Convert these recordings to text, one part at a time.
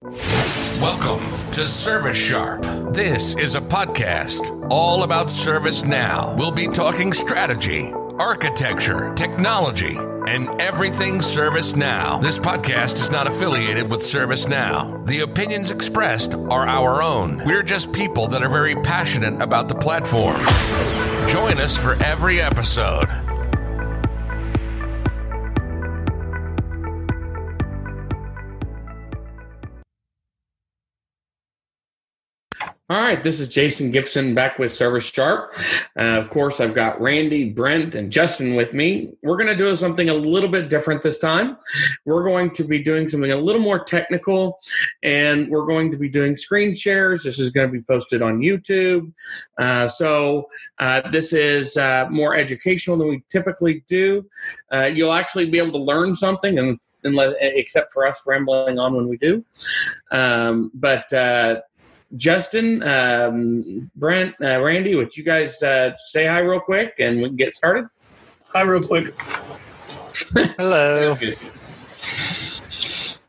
Welcome to Service Sharp. This is a podcast all about service now. We'll be talking strategy, architecture, technology, and everything Service Now. This podcast is not affiliated with Service Now. The opinions expressed are our own. We're just people that are very passionate about the platform. Join us for every episode. All right, this is Jason Gibson back with Service Sharp. Uh, of course, I've got Randy, Brent, and Justin with me. We're going to do something a little bit different this time. We're going to be doing something a little more technical, and we're going to be doing screen shares. This is going to be posted on YouTube. Uh, so, uh, this is uh, more educational than we typically do. Uh, you'll actually be able to learn something, and unless, except for us rambling on when we do. Um, but uh, Justin, um, Brent, uh, Randy, would you guys uh, say hi real quick and we can get started? Hi, real quick. Hello.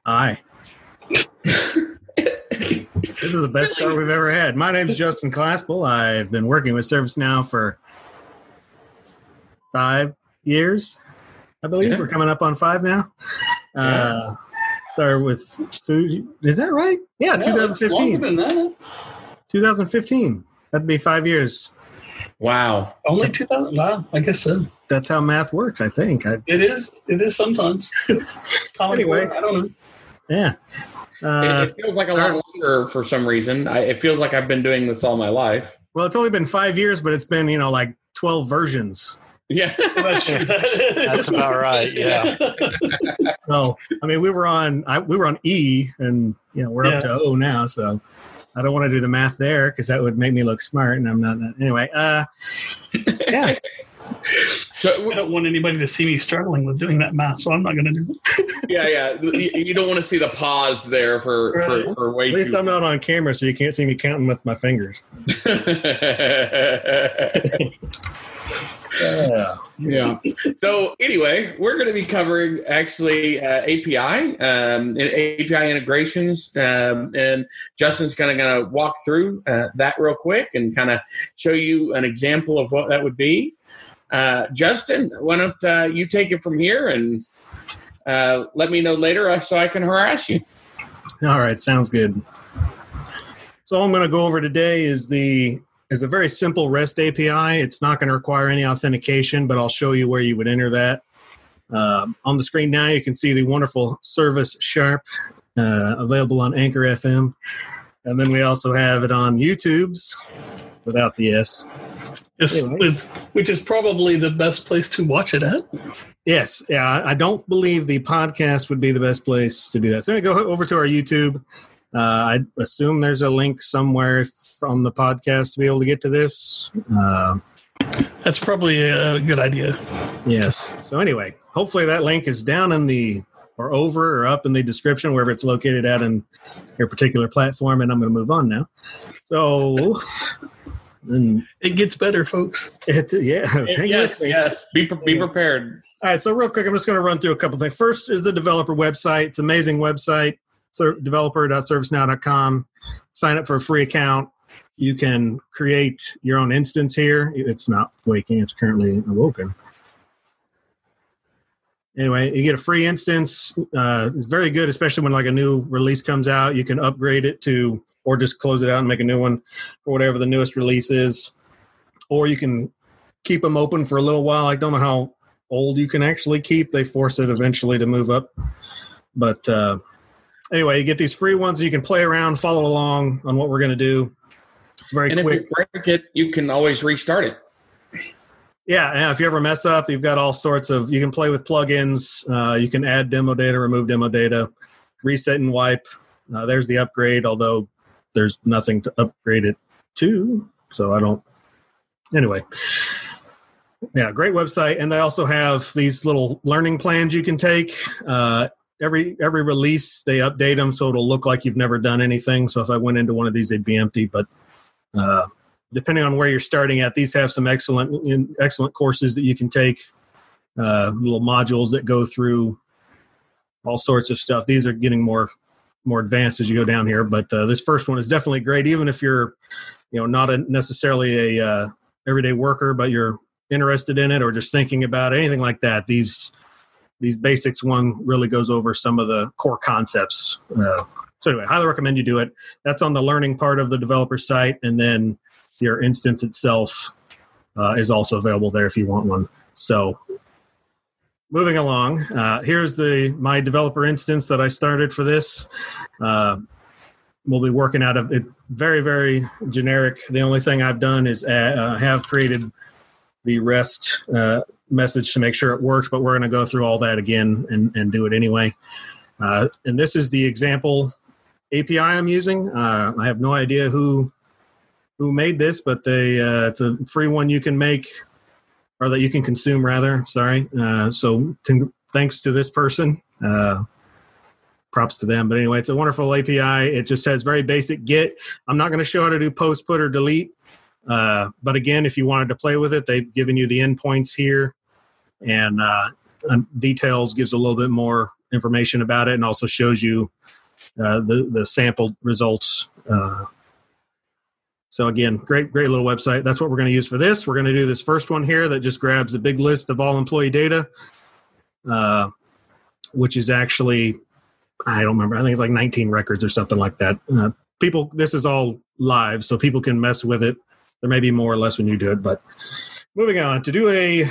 Hi. this is the best start we've ever had. My name is Justin Claspel. I've been working with ServiceNow for five years, I believe. Yeah. We're coming up on five now. Uh, started with food. Is that right? Yeah, No, it's longer 2015. than that. 2015. That'd be five years. Wow. Only 2000. Wow, I guess so. That's how math works, I think. I, It is. It is sometimes. Anyway. I don't know. yeah. It, Uh, it feels like a lot longer for some reason. I, it feels like I've been doing this all my life. well, it's only been five years, but it's been, you know, like 12 versions. Yeah. That's true. That's about right. Yeah. So I mean, we were on I, we were on E, and you know we're up to O now. So I don't want to do the math there because that would make me look smart, and I'm not. Anyway, uh, yeah, So, I don't want anybody to see me struggling with doing that math, so I'm not going to do it. yeah, yeah. You, you don't want to see the pause there for for, Right. for way at least too. I'm not on camera, so you can't see me counting with my fingers. Yeah. yeah. So anyway, we're going to be covering actually uh, API, um, and API integrations, um, and Justin's kind of going to walk through uh, that real quick and kind of show you an example of what that would be. Uh, Justin, why don't uh, you take it from here and uh, let me know later uh, so I can harass you. All right, sounds good. So all I'm going to go over today is the is a very simple REST API. It's not going to require any authentication, but I'll show you where you would enter that. Um, on the screen now, you can see the wonderful Service Sharp uh, available on Anchor FM, and then we also have it on YouTube's without the S. This Anyway. is, which is probably the best place to watch it at. Yes, yeah, I- don't believe the podcast would be the best place to do that. So we go over to our YouTube. Uh, I assume there's a link somewhere from the podcast to be able to get to this. Uh, That's probably a good idea. yes. So anyway, hopefully that link is down in the or over or up in the description wherever it's located at in your particular platform. And I'm going to move on now. So, and It gets better, folks. it, yeah, hang yes, me. yes. Be, pre- be prepared. All right, so real quick, I'm just going to run through a couple things. First is the developer website. It's an amazing website, ser- developer.servicenow.com. Sign up for a free account. You can create your own instance here. It's not waking, it's currently awoken. Anyway, you get a free instance. Uh, it's very good, especially when like a new release comes out. You can upgrade it to, or just close it out and make a new one for whatever the newest release is. Or you can keep them open for a little while. I don't know how old you can actually keep. They force it eventually to move up. But uh, anyway, you get these free ones. You can play around, follow along on what we're going to do. It's very And if you break it, you can always restart it. Yeah, yeah. If you ever mess up, you've got all sorts of. You can play with plugins. Uh, you can add demo data, remove demo data, reset and wipe. Uh, there's the upgrade, although there's nothing to upgrade it to. So I don't. Anyway, yeah, great website, and they also have these little learning plans you can take. Uh, every every release, they update them so it'll look like you've never done anything. So if I went into one of these, they'd be empty. But uh, depending on where you're starting at, these have some excellent excellent courses that you can take. Uh, little modules that go through all sorts of stuff. These are getting more more advanced as you go down here. But uh, this first one is definitely great, even if you're, you know, not a, necessarily a uh, everyday worker, but you're interested in it or just thinking about it, anything like that. These these basics one really goes over some of the core concepts. Uh, so anyway, highly recommend you do it. That's on the learning part of the developer site, and then your instance itself uh, is also available there if you want one. So moving along, uh, here's the my developer instance that I started for this. Uh, we'll be working out of it. Very very generic. The only thing I've done is uh, have created the REST uh, message to make sure it works, but we're going to go through all that again and, and do it anyway. Uh, and this is the example API I'm using. Uh, I have no idea who who made this, but they uh, it's a free one you can make or that you can consume rather. Sorry. Uh, so con- thanks to this person. Uh, props to them. But anyway, it's a wonderful API. It just has very basic Get. I'm not going to show how to do post, put, or delete. Uh, but again, if you wanted to play with it, they've given you the endpoints here, and uh, details gives a little bit more information about it, and also shows you uh, the the sample results. Uh, so again, great great little website. That's what we're going to use for this. We're going to do this first one here that just grabs a big list of all employee data, uh, which is actually I don't remember. I think it's like 19 records or something like that. Uh, people, this is all live, so people can mess with it. There may be more or less when you do it, but moving on to do a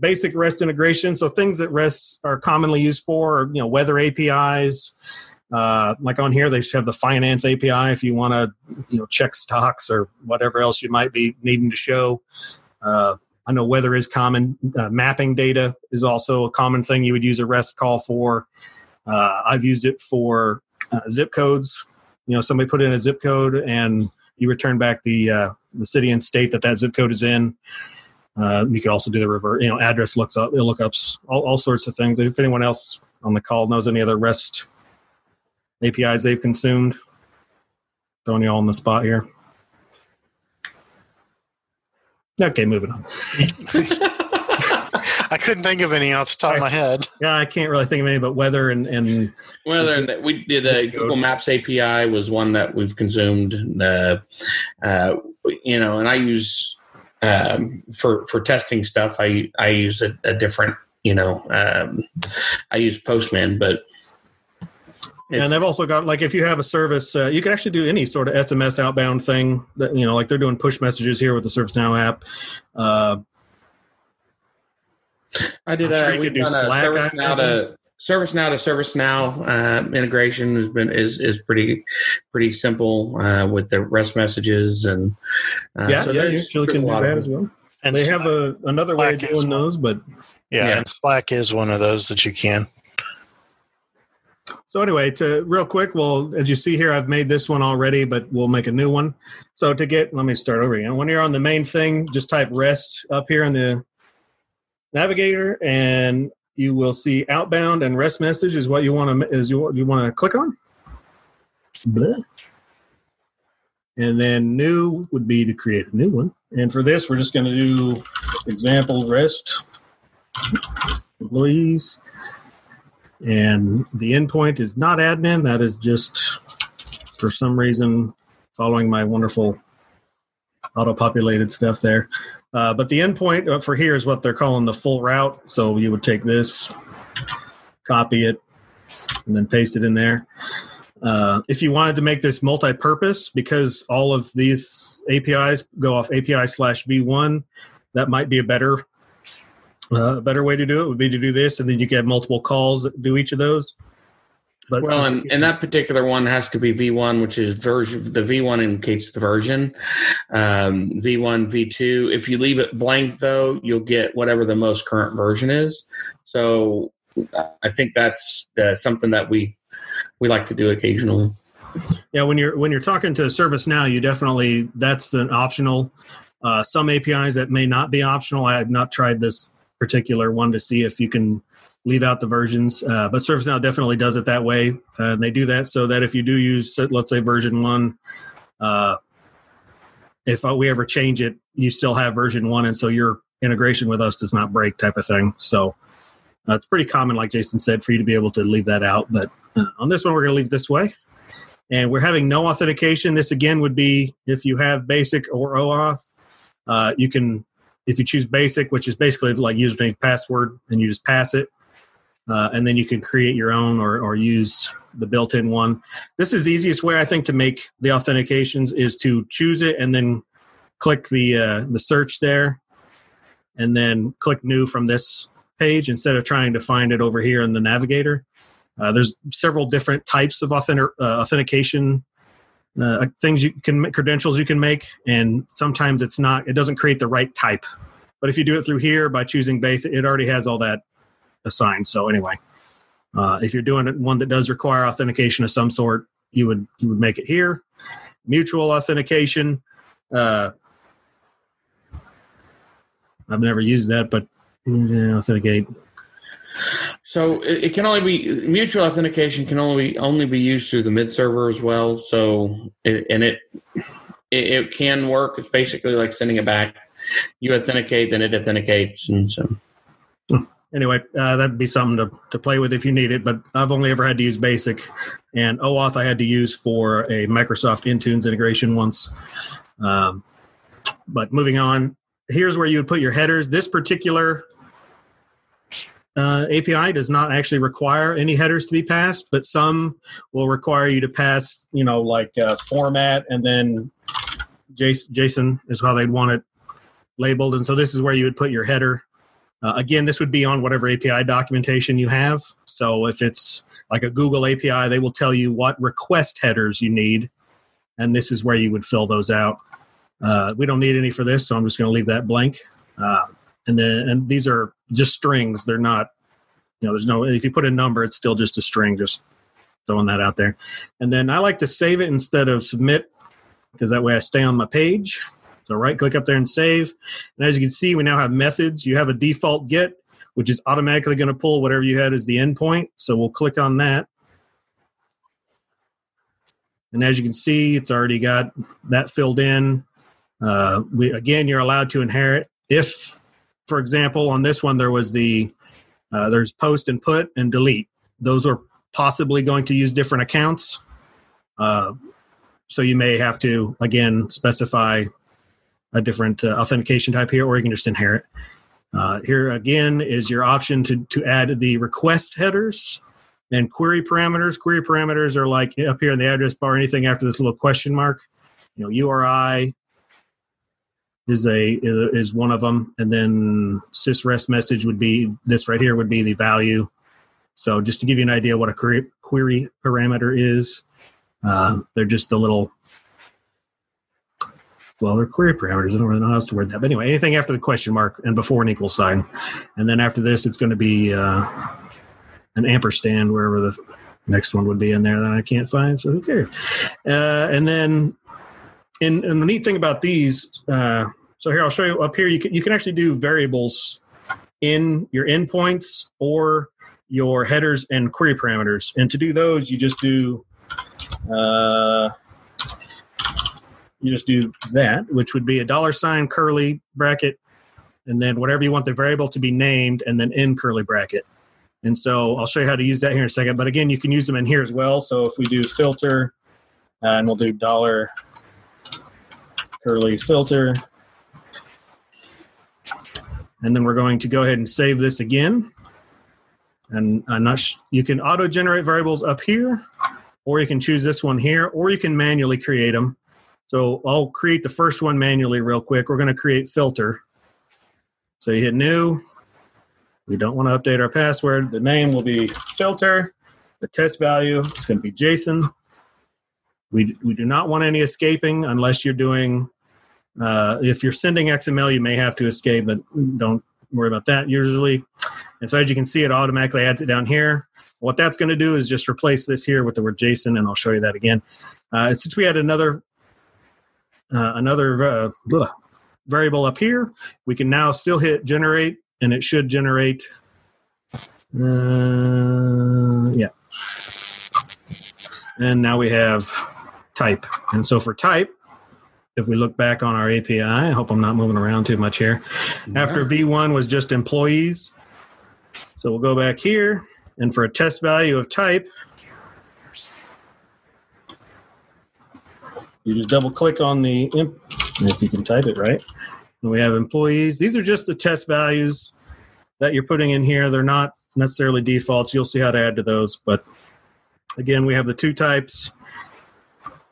basic REST integration. So things that REST are commonly used for, you know, weather APIs, uh, like on here, they have the finance API if you want to, you know, check stocks or whatever else you might be needing to show. Uh, I know weather is common. Uh, mapping data is also a common thing you would use a REST call for. Uh, I've used it for uh, zip codes. You know, somebody put in a zip code and you return back the the city and state that that zip code is in. you could also do the revert, you know, address looks up, lookups, all, all sorts of things. If anyone else on the call knows any other REST APIs they've consumed. Throwing you all on the spot here. Okay, moving on. I couldn't think of any off the top of my head. Yeah, I can't really think of any but weather and and weather. we did the Google Maps API was one that we've consumed. Uh, uh, you know, and I use um, for for testing stuff. I I use a, a different. You know, um, I use Postman, but and they've also got like if you have a service, uh, you can actually do any sort of SMS outbound thing. That you know, like they're doing push messages here with the ServiceNow app. Uh, I did. Sure uh, we do Slack. ServiceNow to ServiceNow to ServiceNow uh, integration has been is is pretty pretty simple uh, with the REST messages and uh, yeah, so yeah, you actually can do that as well. And they Slack, have a another Slack way of doing those, but yeah, yeah, and Slack is one of those that you can. So anyway, to real quick, well, as you see here, I've made this one already, but we'll make a new one. So to get, let me start over again. When you're on the main thing, just type REST up here in the navigator, and you will see outbound and REST message is what you want to is you you want to click on. And then new would be to create a new one. And for this, we're just going to do example REST employees and the endpoint is not admin. That is just for some reason following my wonderful auto-populated stuff there. Uh, but the endpoint uh, for here is what they're calling the full route. So you would take this, copy it, and then paste it in there. Uh, if you wanted to make this multi-purpose, because all of these APIs go off API slash V1, that might be a better uh, a better way to do it would be to do this, and then you can have multiple calls that do each of those. But well, and, and that particular one has to be V1, which is version. The V1 indicates the version. Um, V1, V2. If you leave it blank, though, you'll get whatever the most current version is. So I think that's uh, something that we we like to do occasionally. Yeah, when you're when you're talking to ServiceNow, you definitely that's an optional. Uh, some APIs that may not be optional. I have not tried this particular one to see if you can leave out the versions. Uh, but ServiceNow definitely does it that way. Uh, they do that so that if you do use, let's say, version one, uh, if we ever change it, you still have version one, and so your integration with us does not break, type of thing. So uh, it's pretty common, like Jason said, for you to be able to leave that out. But Uh, on this one, we're going to leave this way. And we're having no authentication. This again would be if you have basic or OAuth. Uh, you can, if you choose basic, which is basically like username password, and you just pass it, uh, and then you can create your own or, or use the built-in one. This is the easiest way I think to make the authentications is to choose it and then click the uh, the search there, and then click new from this page instead of trying to find it over here in the navigator. Uh, there's several different types of authentic, uh, authentication uh, things you can credentials you can make, and sometimes it's not. It doesn't create the right type. But if you do it through here by choosing base, it already has all that assigned. So anyway, uh, if you're doing one that does require authentication of some sort, you would you would make it here. Mutual authentication. Uh, I've never used that, but authenticate. So it, it, can only be mutual authentication can only only be used through the mid server as well. So it, and it, it it can work. It's basically like sending it back. You authenticate, then it authenticates, and so. Anyway, uh, that'd be something to, to play with if you need it. But I've only ever had to use Basic, and OAuth I had to use for a Microsoft Intunes integration once. Um, but moving on, here's where you would put your headers. This particular uh, API does not actually require any headers to be passed, but some will require you to pass, you know, like uh, format and then JSON is how they'd want it labeled. And so this is where you would put your header. Uh, again, this would be on whatever API documentation you have. So if it's like a Google API, they will tell you what request headers you need, and this is where you would fill those out. Uh, we don't need any for this, so I'm just going to leave that blank. Uh, and then and these are just strings. They're not, you know, there's no. If you put a number, it's still just a string. Just throwing that out there. And then I like to save it instead of submit because that way I stay on my page. So right click up there and save. And as you can see, we now have methods. You have a default get, which is automatically going to pull whatever you had as the endpoint. So we'll click on that. And as you can see, it's already got that filled in. Uh, we, again, you're allowed to inherit if for example, on this one, there was the uh, there's post and put and delete. Those are possibly going to use different accounts. Uh, so you may have to again specify a different uh, authentication type here, or you can just inherit. Uh, here again is your option to to add the request headers and query parameters. Query parameters are like up here in the address bar. Anything after this little question mark, you know, URI, is a is one of them, and then sysrest message would be this right here would be the value. So just to give you an idea what a query, parameter is, uh, they're just a little well, they're query parameters. I don't really know how else to word that. But anyway, anything after the question mark and before an equal sign. And then after this, it's going to be uh, an ampersand wherever the next one would be in there that I can't find. So who cares? Uh, and then and, and the neat thing about these, uh, so here I'll show you up here. You can you can actually do variables in your endpoints or your headers and query parameters. And to do those, you just do uh, you just do that, which would be a dollar sign curly bracket, and then whatever you want the variable to be named, and then in curly bracket. And so I'll show you how to use that here in a second. But again, you can use them in here as well. So if we do filter, uh, and we'll do dollar curly filter. And then we're going to go ahead and save this again. And I'm not you can auto generate variables up here, or you can choose this one here, or you can manually create them. So I'll create the first one manually real quick. We're going to create filter. So you hit new. We don't want to update our password. The name will be filter. The test value is going to be JSON. We, we do not want any escaping unless you're doing, uh, if you're sending XML, you may have to escape, but don't worry about that usually. And so as you can see, it automatically adds it down here. What that's going to do is just replace this here with the word JSON, and I'll show you that again. Uh, since we had another uh, another uh, variable up here, we can now still hit generate, and it should generate. Uh, yeah. And now we have type. And so for type, if we look back on our API, I hope I'm not moving around too much here. After V1 was just employees. So we'll go back here, and for a test value of type, you just double click on the imp, if you can type it right. And we have employees. These are just the test values that you're putting in here. They're not necessarily defaults. You'll see how to add to those, but again, we have the two types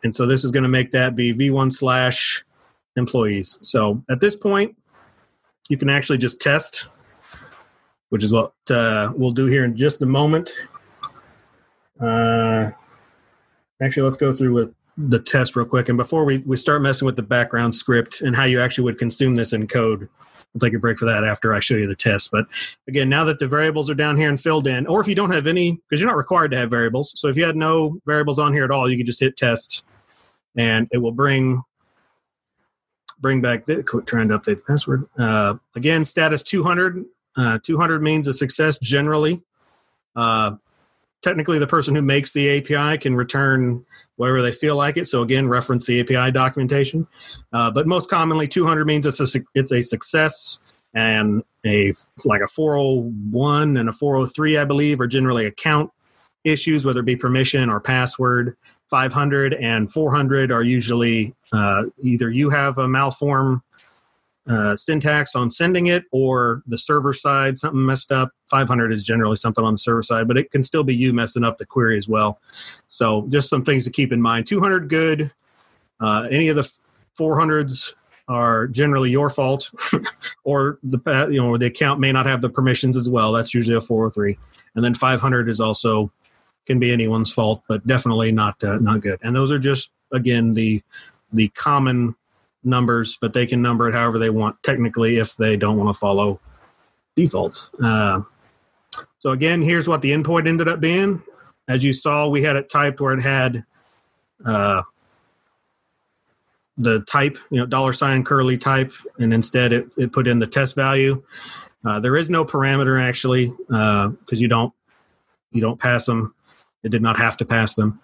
and so this is going to make that be V1 slash employees. So at this point, you can actually just test, which is what uh, we'll do here in just a moment. Uh, actually, let's go through with the test real quick. And before we, we start messing with the background script and how you actually would consume this in code, we'll take a break for that after I show you the test. But again, now that the variables are down here and filled in, or if you don't have any, because you're not required to have variables. So if you had no variables on here at all, you could just hit test and it will bring bring back the trying to update the password. Uh, again, status 200. Uh, 200 means a success generally. Uh, technically, the person who makes the API can return whatever they feel like it. So again, reference the API documentation. Uh, but most commonly, 200 means it's a it's a success, and a like a 401 and a 403, I believe, are generally account issues, whether it be permission or password. 500 and 400 are usually uh, either you have a malform uh, syntax on sending it or the server side something messed up. 500 is generally something on the server side but it can still be you messing up the query as well. So just some things to keep in mind. 200 good uh, any of the 400s are generally your fault or the you know the account may not have the permissions as well. That's usually a 403 and then 500 is also can be anyone's fault, but definitely not uh, not good. And those are just again the the common numbers, but they can number it however they want technically if they don't want to follow defaults. Uh, so again, here's what the endpoint ended up being. As you saw, we had it typed where it had uh, the type, you know, dollar sign curly type, and instead it, it put in the test value. Uh, there is no parameter actually because uh, you don't you don't pass them it did not have to pass them.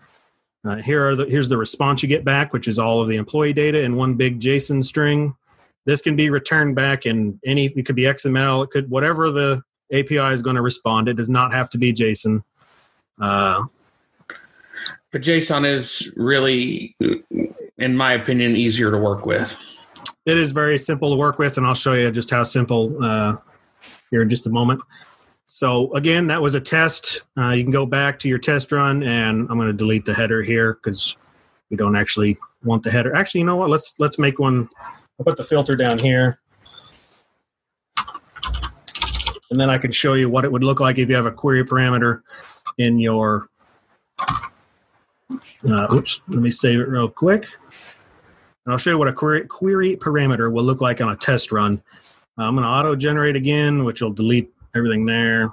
Uh, here are the here's the response you get back, which is all of the employee data in one big JSON string. This can be returned back in any. It could be XML. It could whatever the API is going to respond. It does not have to be JSON. Uh, but JSON is really, in my opinion, easier to work with. It is very simple to work with, and I'll show you just how simple uh, here in just a moment. So again, that was a test. Uh, you can go back to your test run, and I'm going to delete the header here because we don't actually want the header. Actually, you know what? Let's let's make one. I'll put the filter down here, and then I can show you what it would look like if you have a query parameter in your. Uh, oops, let me save it real quick. And I'll show you what a query, query parameter will look like on a test run. Uh, I'm going to auto generate again, which will delete everything there.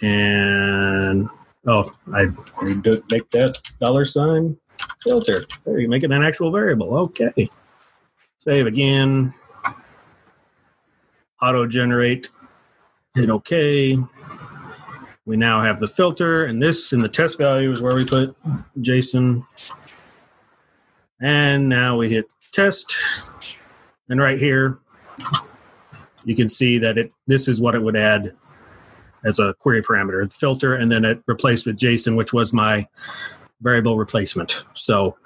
And oh, I need to make that dollar sign filter. There, you make it an actual variable. Okay. Save again. Auto generate. Hit OK. We now have the filter, and this in the test value is where we put JSON. And now we hit test. And right here, you can see that it this is what it would add as a query parameter filter and then it replaced with json which was my variable replacement. So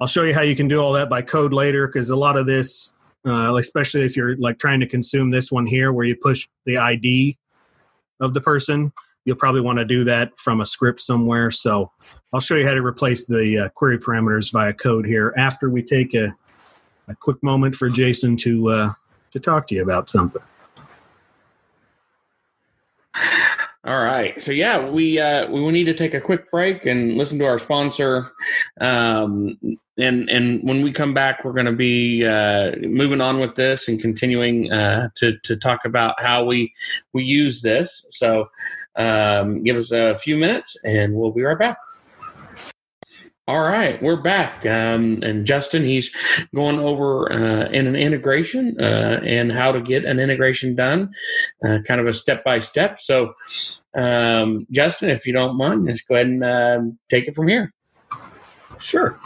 i'll show you how you can do all that by code later because a lot of this uh, especially if you're like trying to consume this one here where you push the id of the person you'll probably want to do that from a script somewhere. So i'll show you how to replace the uh, query parameters via code here after we take a, a quick moment for jason to uh, to talk to you about something. All right. So yeah, we uh, we need to take a quick break and listen to our sponsor. Um, and and when we come back, we're going to be uh, moving on with this and continuing uh, to to talk about how we we use this. So um, give us a few minutes, and we'll be right back. All right, we're back. Um, and Justin, he's going over uh, in an integration uh, and how to get an integration done, uh, kind of a step by step. So, um, Justin, if you don't mind, let's go ahead and uh, take it from here. Sure.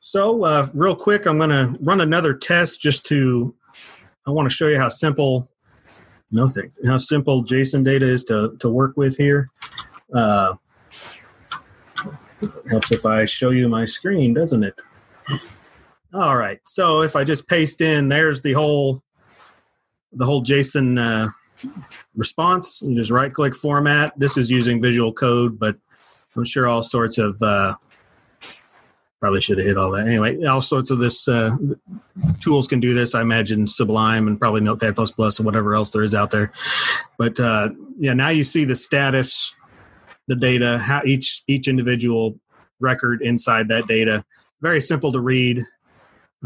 So, uh, real quick, I'm going to run another test just to, I want to show you how simple, no thanks, how simple JSON data is to, to work with here. Helps if I show you my screen, doesn't it? All right. So if I just paste in, there's the whole the whole JSON uh, response. You just right click format. This is using visual code, but I'm sure all sorts of uh, probably should have hit all that. Anyway, all sorts of this uh, tools can do this. I imagine Sublime and probably Notepad plus plus and whatever else there is out there. But uh, yeah, now you see the status, the data, how each each individual record inside that data. Very simple to read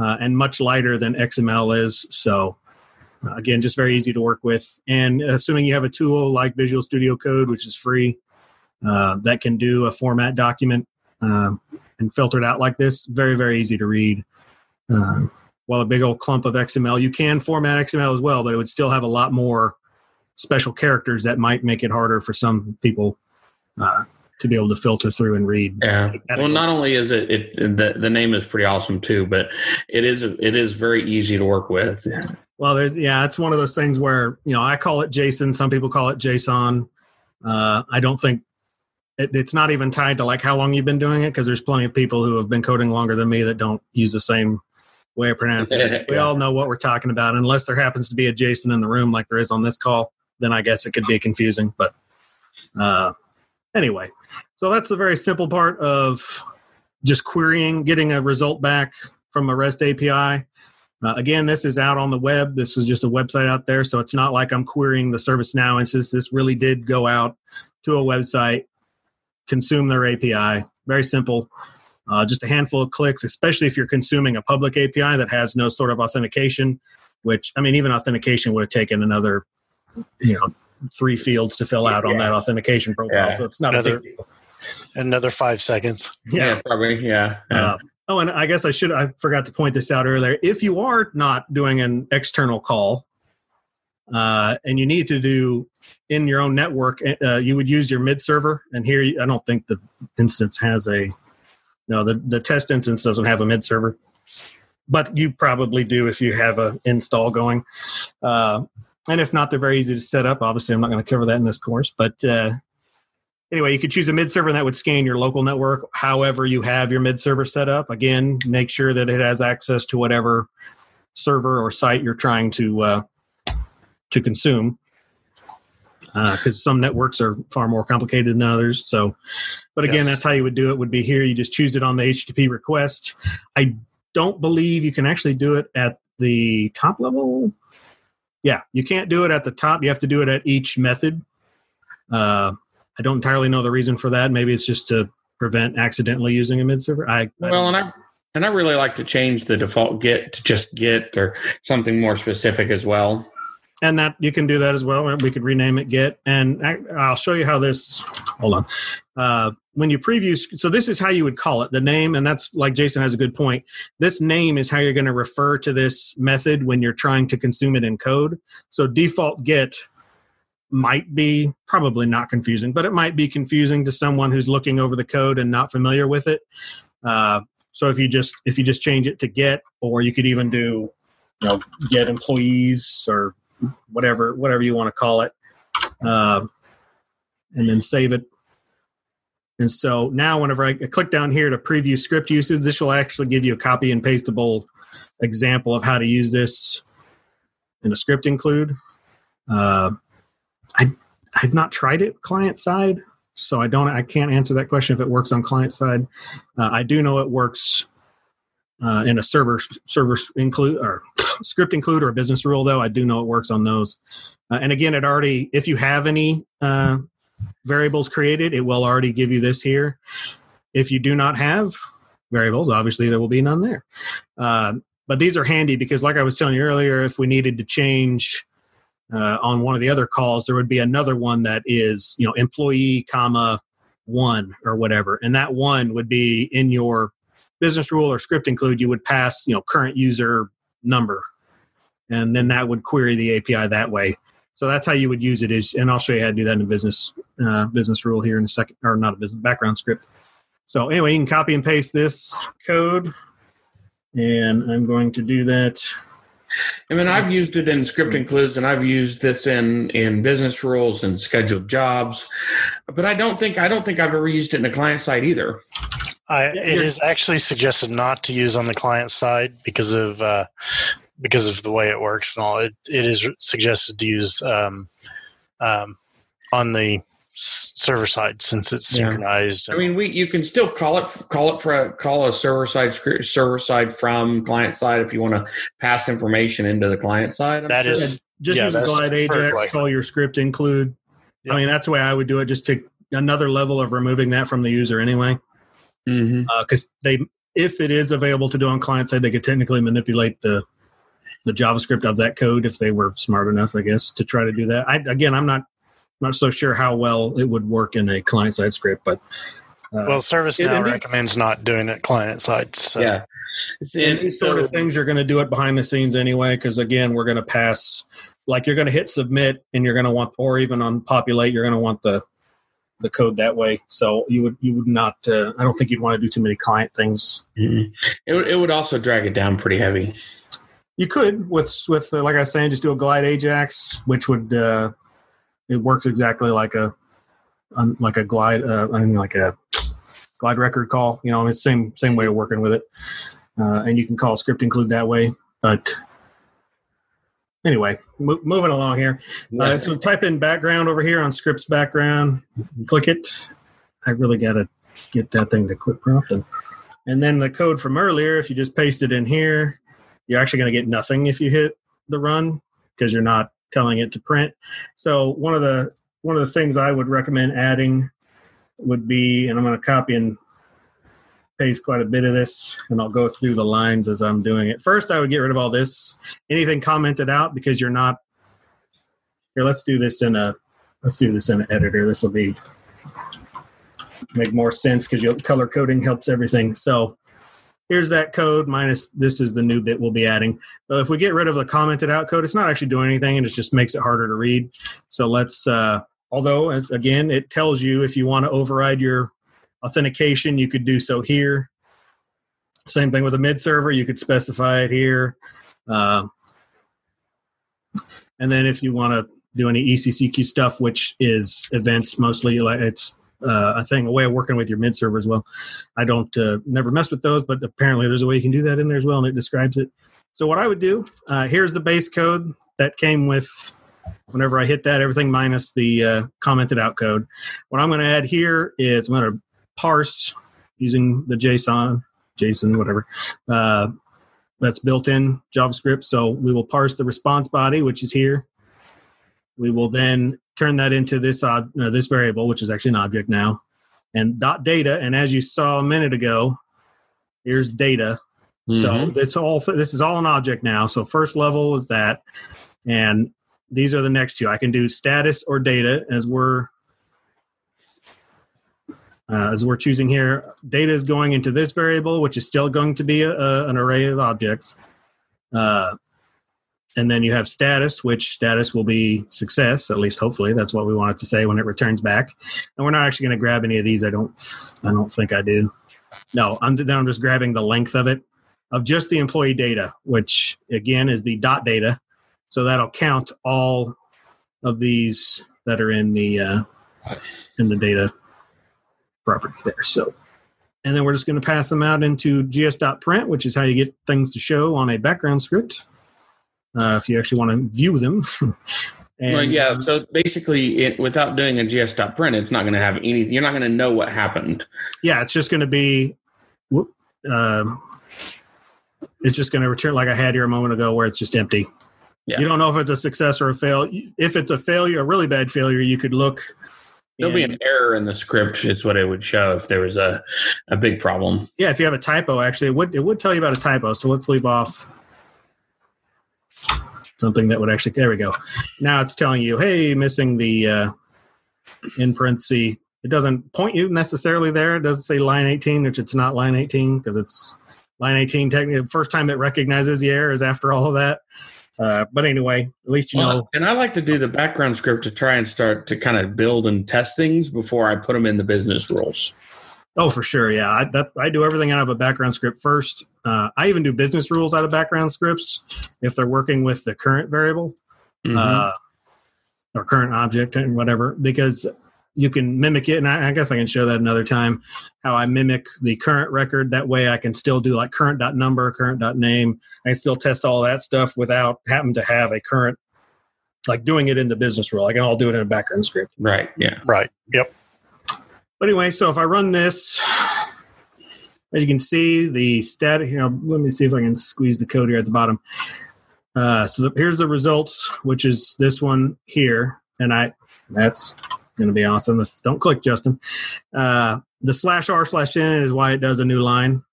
uh, and much lighter than XML is. So uh, again, just very easy to work with. And assuming you have a tool like Visual Studio Code, which is free, uh, that can do a format document uh, and filter it out like this, very, very easy to read. Uh, while a big old clump of XML, you can format XML as well, but it would still have a lot more special characters that might make it harder for some people uh, to be able to filter through and read. Yeah. Well, not only is it, it the the name is pretty awesome too, but it is it is very easy to work with. Well, there's yeah, it's one of those things where you know I call it JSON. Some people call it JSON. Uh, I don't think it, it's not even tied to like how long you've been doing it because there's plenty of people who have been coding longer than me that don't use the same way of pronouncing it. We all know what we're talking about, unless there happens to be a JSON in the room like there is on this call. Then I guess it could be confusing, but uh, anyway, so that's the very simple part of just querying, getting a result back from a REST API. Uh, again, this is out on the web. This is just a website out there, so it's not like I'm querying the service ServiceNow instance. This really did go out to a website, consume their API. Very simple. Uh, just a handful of clicks, especially if you're consuming a public API that has no sort of authentication. Which I mean, even authentication would have taken another, you know, three fields to fill out on that authentication profile. Yeah. So it's not Another- a big deal. Another five seconds. Yeah, probably. Yeah. yeah. Uh, oh, and I guess I should I forgot to point this out earlier. If you are not doing an external call, uh, and you need to do in your own network, uh, you would use your mid server. And here, I don't think the instance has a no. The the test instance doesn't have a mid server, but you probably do if you have a install going. Uh, and if not, they're very easy to set up. Obviously, I'm not going to cover that in this course, but uh, anyway, you could choose a mid server and that would scan your local network. However, you have your mid server set up. Again, make sure that it has access to whatever server or site you're trying to uh, to consume. Because some networks are far more complicated than others. So, but again, Yes. that's how you would do it. Would be here. You just choose it on the HTTP request. I don't believe you can actually do it at the top level. Yeah, you can't do it at the top. You have to do it at each method. Uh, I don't entirely know the reason for that. Maybe it's just to prevent accidentally using a mid server. I, I Well, and I and I really like to change the default get to just get or something more specific as well. and that you can do that as well. We could rename it Get, and I, I'll show you how this. Hold on. Uh, when you preview, so this is how you would call it the name, and that's like Jason has a good point. This name is how you're going to refer to this method when you're trying to consume it in code. So default Get might be probably not confusing, but it might be confusing to someone who's looking over the code and not familiar with it. Uh, so if you just if you just change it to Get, or you could even do you know Get employees or whatever whatever you want to call it, uh, and then save it. And so now, whenever I click down here to preview script usage, this will actually give you a copy and pastable example of how to use this in a script include. Uh, I I've not tried it client side, so I don't I can't answer that question if it works on client side. Uh, I do know it works uh, in a server server include or script include or a business rule though. I do know it works on those. Uh, and again, it already if you have any uh, variables created, it will already give you this here. If you do not have variables, obviously there will be none there. Uh, but these are handy because, like I was telling you earlier, if we needed to change uh, on one of the other calls, there would be another one that is, you know, employee, comma one or whatever, and that one would be in your business rule or script include. You would pass, you know, current user number, and then that would query the API that way. So that's how you would use it. Is and I'll show you how to do that in a business uh, business rule here in a second, or not a business background script. So anyway, you can copy and paste this code, and I'm going to do that I mean, I've used it in script includes, and I've used this in in business rules and scheduled jobs, but I don't think I don't think I've ever used it in a client side either. I, Yeah, it you're- is actually suggested not to use on the client side because of uh, because of the way it works and all. It, it is suggested to use um, um, on the server side since it's Yeah. synchronized. I mean, we you can still call it call it for a, call a server side script server side from client side if you want to pass information into the client side. I'm That sure. is- Just Yeah, use glide Ajax, way. call your script include. Yeah. I mean, that's the way I would do it. Just to another level of removing that from the user anyway, Mhm. because they, if it is available to do on client side, they could technically manipulate the the JavaScript of that code if they were smart enough, I guess, to try to do that. I, again, I'm not not so sure how well it would work in a client side script, but uh, well, it- ServiceNow and it- recommends not doing it client side. So. yeah. in And these sort of things you're going to do it behind the scenes anyway because again we're going to pass like you're going to hit submit and you're going to want or even on populate you're going to want the the code that way so you would you would not uh, i don't think you'd want to do too many client things Mhm. It would it would also drag it down pretty heavy. You could with with uh, like i was saying just do a glide ajax which would uh it works exactly like a um, like a glide uh, i mean like a glide record call you know it's same same way of working with it. Uh, and you can call script include that way but anyway mo- moving along here. Uh, so type in background over here on scripts background click it. I really gotta get that thing to quit prompting. And then the code from earlier if you just paste it in here you're actually going to get nothing if you hit the run because you're not telling it to print. So one of the one of the things i would recommend adding would be and i'm going to copy and paste quite a bit of this and i'll go through the lines as i'm doing it. First i would get rid of all this anything commented out because you're not here let's do this in a let's do this in an editor. This will be make more sense because color coding helps everything. So here's that code minus this is the new bit we'll be adding. But if we get rid of the commented out code it's not actually doing anything and it just makes it harder to read. So let's uh although as again it tells you if you want to override your authentication you could do so here. Same thing with a mid server you could specify it here uh, and then if you want to do any eccq stuff which is events mostly it's uh, a thing a way of working with your mid server as well. I don't uh, never mess with those but apparently there's a way you can do that in there as well and it describes it. So what i would do uh, here's the base code that came with whenever i hit that everything minus the uh, commented out code. What i'm going to add here is i'm going to parse using the json json whatever uh, that's built in javascript. So we will parse the response body which is here. We will then turn that into this ob- uh, this variable which is actually an object now. And dot data and as you saw a minute ago here's data. So Mhm. this all this is all an object now. So first level is that. And these are the next two. I can do status or data as we're uh, as we're choosing here. Data is going into this variable which is still going to be a, a, an array of objects. Uh, and then you have status which status will be success at least hopefully. That's what we want it to say when it returns back. And we're not actually going to grab any of these i don't i don't think i do. No i'm, then I'm just grabbing the length of it of just the employee data which again is the dot data. So that'll count all of these that are in the uh, in the data property there so. And then we're just going to pass them out into gs.print which is how you get things to show on a background script uh, if you actually want to view them and well, yeah. So basically, it, without doing a gs.print, it's not going to have anything. You're not going to know what happened. yeah it's just going to be whoop, um, it's just going to return like i had here a moment ago where it's just empty Yeah. you don't know if it's a success or a fail if it's a failure a really bad failure you could look There'll be an error in the script. Is what it would show if there was a a big problem. yeah if you have a typo actually it would it would tell you about a typo so let's leave off something that would actually there we go. Now it's telling you hey missing the uh in parenthesis it doesn't point you necessarily there. It doesn't say line 18 which it's not line 18 because it's line 18 technically the first time it recognizes the error is after all of that. Uh, but anyway at least you Well, know. and I like to do the background script to try and start to kind of build and test things before I put them in the business rules. Oh, for sure. Yeah, I, that, I do everything out of a background script first. Uh, I even do business rules out of background scripts if they're working with the current variable Mhm. uh, or current object and whatever, because you can mimic it. And I, I guess I can show that another time how I mimic the current record. That way I can still do like current dot number, current dot name. I can still test all that stuff without having to have a current, like doing it in the business rule. I can all do it in a background script. right. Yeah. Right. Yep. But anyway, so if I run this, as you can see, the static. You know, let me see if I can squeeze the code here at the bottom. Uh, so the, here's the results, which is this one here, and I. That's going to be awesome. If, don't click, Justin. Uh, the slash r slash n is why it does a new line.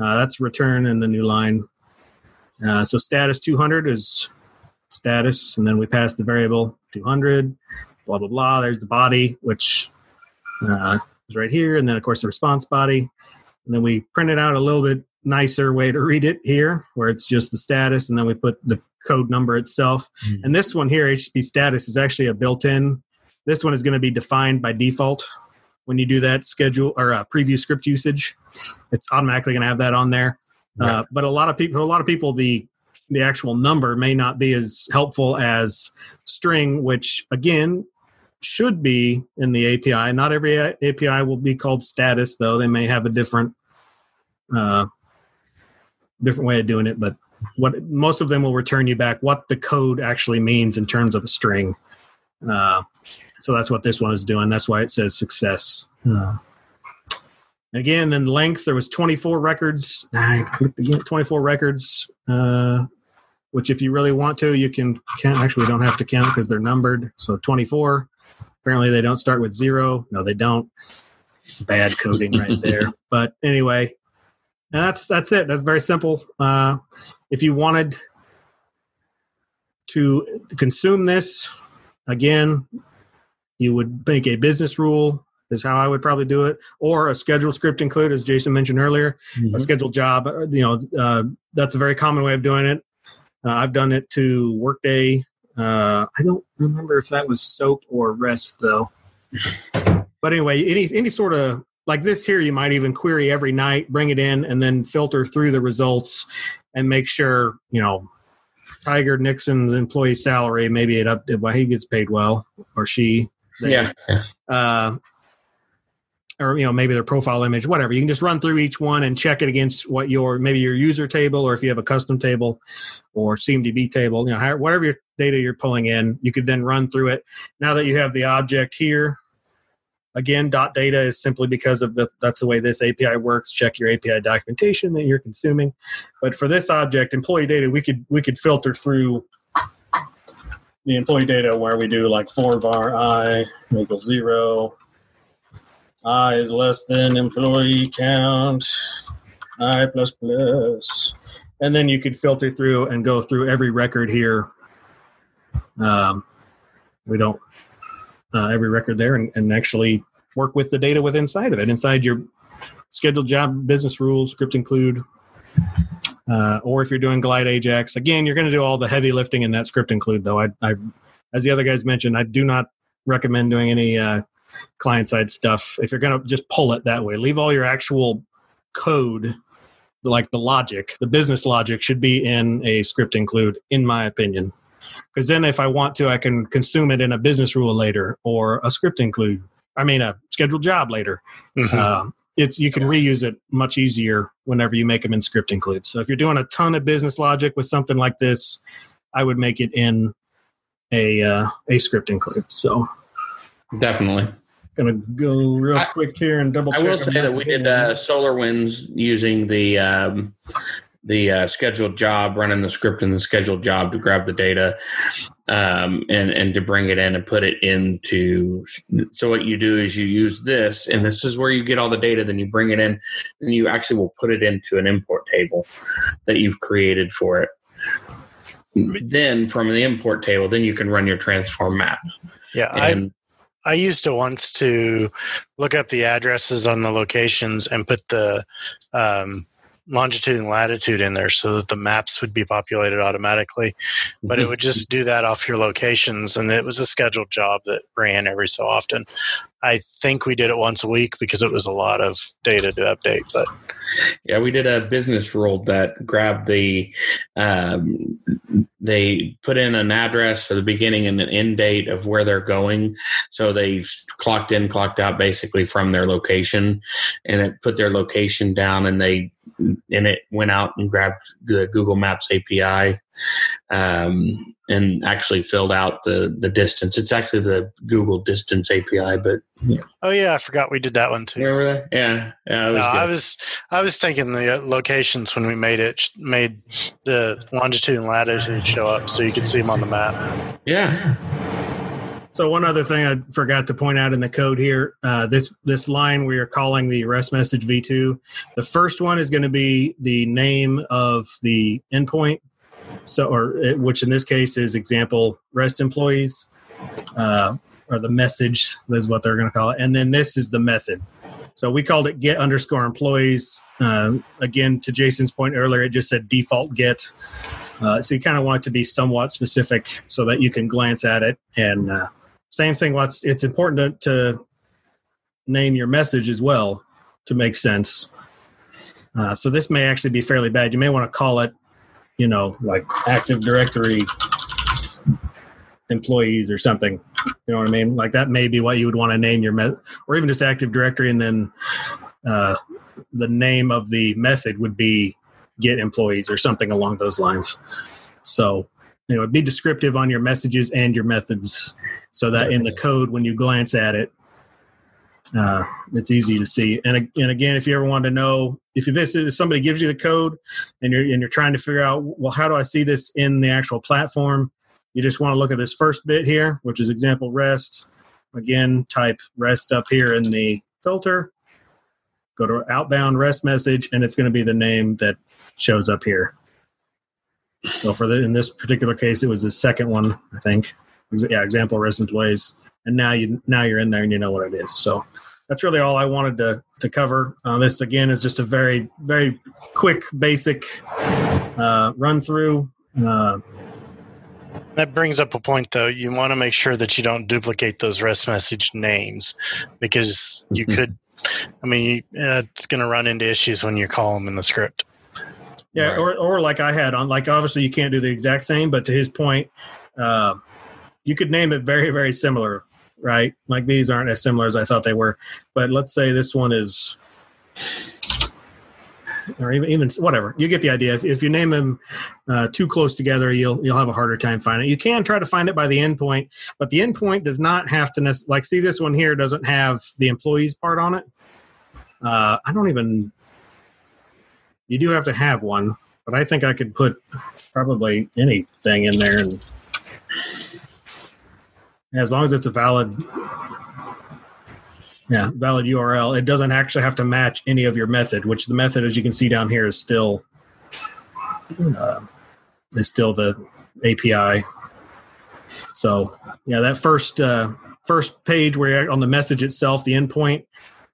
Uh, that's return and the new line. Uh, so status 200 is status, and then we pass the variable 200. Blah blah blah. There's the body, which uh, is right here, and then of course the response body, and then we print it out a little bit nicer way to read it here, where it's just the status, and then we put the code number itself. Mhm. And this one here, HTTP status, is actually a built-in. This one is going to be defined by default when you do that schedule or uh, preview script usage. It's automatically going to have that on there. Uh, but a lot of people, a lot of people, the the actual number may not be as helpful as string, which again should be in the API. Not every API will be called status, though. They may have a different uh, different way of doing it, but what most of them will return you back what the code actually means in terms of a string. Uh, so that's what this one is doing. That's why it says success. Uh, again, in length, there was 24 records. I clicked again, 24 records. Uh, which, if you really want to, you can count. Actually, don't have to count because they're numbered. So 24. Apparently, they don't start with zero. No, they don't. Bad coding right there. But anyway, and that's that's it. That's very simple. Uh, if you wanted to consume this, again, you would make a business rule. Is how I would probably do it, or a scheduled script include, as Jason mentioned earlier Mhm. a scheduled job. You know, uh, that's a very common way of doing it. Uh, I've done it to Workday. Uh, I don't remember if that was SOAP or REST though. But anyway, any any sort of like this here, you might even query every night, bring it in, and then filter through the results and make sure you know Tiger Nixon's employee salary maybe it up well he gets paid well or she Yeah. uh, or you know maybe their profile image whatever. You can just run through each one and check it against what your maybe your user table or if you have a custom table or cmdb table you know whatever your data you're pulling in you could then run through it. Now that you have the object here again dot data is simply because of the that's the way this api works. Check your api documentation that you're consuming. But for this object employee data we could we could filter through the employee data where we do like four var i equals zero i is less than employee count. I plus plus. And then you could filter through and go through every record here. Um, we don't uh, every record there and, and actually work with the data with inside of it inside your scheduled job business rules script include. Uh, or if you're doing glide ajax again you're going to do all the heavy lifting in that script include though. I, I as the other guys mentioned i do not recommend doing any uh, client side stuff if you're going to just pull it that way leave all your actual code like the logic the business logic should be in a script include in my opinion because then if i want to i can consume it in a business rule later or a script include i mean a scheduled job later Mhm. um, it's you can reuse it much easier whenever you make them in script include. So if you're doing a ton of business logic with something like this, I would make it in a uh, a script include. So Definitely. Gonna go real I- quick here and double. I check will I'm say that we did uh. SolarWinds using the um, the uh, scheduled job, running the script in the scheduled job to grab the data um, and and to bring it in and put it into. So what you do is you use this, and this is where you get all the data. Then you bring it in, and you actually will put it into an import table that you've created for it. Then from the import table, then you can run your transform map. Yeah, I, And I used to once to look up the addresses on the locations and put the um, longitude and latitude in there so that the maps would be populated automatically. But it Mhm. would just do that off your locations, and it was a scheduled job that ran every so often. I think we did it once a week because it was a lot of data to update. But Yeah, we did a business rule that grabbed the. Um, they put in an address for the beginning and an end date of where they're going, so they clocked in, clocked out, basically from their location, and it put their location down, and they and it went out and grabbed the Google Maps API, um, and actually filled out the the distance. It's actually the Google Distance API, but oh yeah, I forgot we did that one too. remember that? Yeah, yeah, it was No, I was I was thinking the uh, locations when we made it made the longitude and latitude show up so you could see them on the map. yeah. So one other thing I forgot to point out in the code here, uh, this this line we are calling the REST message v2. The first one is going to be the name of the endpoint, so or which in this case is example REST employees, uh, or the message is what they're going to call it, and then this is the method. So we called it get underscore employees. Uh, again, to Jason's point earlier, it just said default get. Uh, so you kind of want it to be somewhat specific so that you can glance at it and uh, same thing what's it's important to, to name your message as well to make sense uh, so this may actually be fairly bad you may want to call it you know like active directory employees or something. You know what i mean? Like that may be what you would want to name your method, or even just active directory and then uh, the name of the method would be get employees or something along those lines. So you know be descriptive on your messages and your methods so that in the code when you glance at it uh, it's easy to see. And, and again if you ever want to know if this is somebody gives you the code and you're and you're trying to figure out well how do i see this in the actual platform? You just want to look at this first bit here which is example rest. Again type rest up here in the filter. Go to outbound rest message and it's going to be the name that shows up here. So for the in this particular case it was the second one i think. Yeah example rest employees and now you now you're in there and you know what it is so that's really all i wanted to to cover uh, this again is just a very very quick basic uh, run through uh, That brings up a point though. You want to make sure that you don't duplicate those REST message names because you Mhm. could. I mean, uh, it's going to run into issues when you call them in the script. Yeah, Right. or or like I had on like obviously you can't do the exact same, but to his point, uh, you could name it very very similar, right? Like these aren't as similar as I thought they were, but let's say this one is, or even even whatever. You get the idea. If, if you name them uh, too close together, you'll you'll have a harder time finding it. You can try to find it by the endpoint, but the endpoint does not have to nec- like see this one here doesn't have the employees part on it. Uh, I don't even you do have to have one, but I think I could put probably anything in there, and as long as it's a valid, yeah, valid URL, it doesn't actually have to match any of your method. Which the method, as you can see down here, is still uh, is still the API. So yeah, that first uh, first page where on the message itself, the endpoint,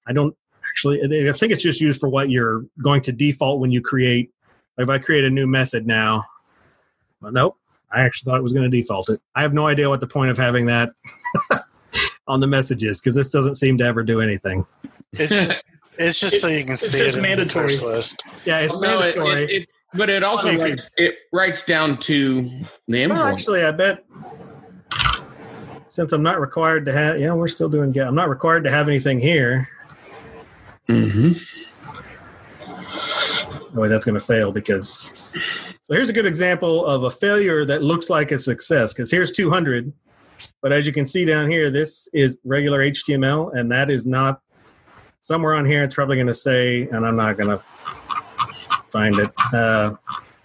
I don't actually i think it's just used for what you're going to default when you create if i create a new method now well, nope i actually thought it was going to default it i have no idea what the point of having that on the messages because this doesn't seem to ever do anything It's just, it's just so you can see just it in mandatory. the list. yeah it's no, it, mandatory it, it, but it also Funny, writes, it writes down to the well, actually i bet since i'm not required to have yeah we're still doing get i'm not required to have anything here hmm Oh, wait, that's going to fail because. So here's a good example of a failure that looks like a success because here's 200, but as you can see down here, this is regular HTML, and that is not somewhere on here. It's probably going to say, and I'm not going to find it. Uh,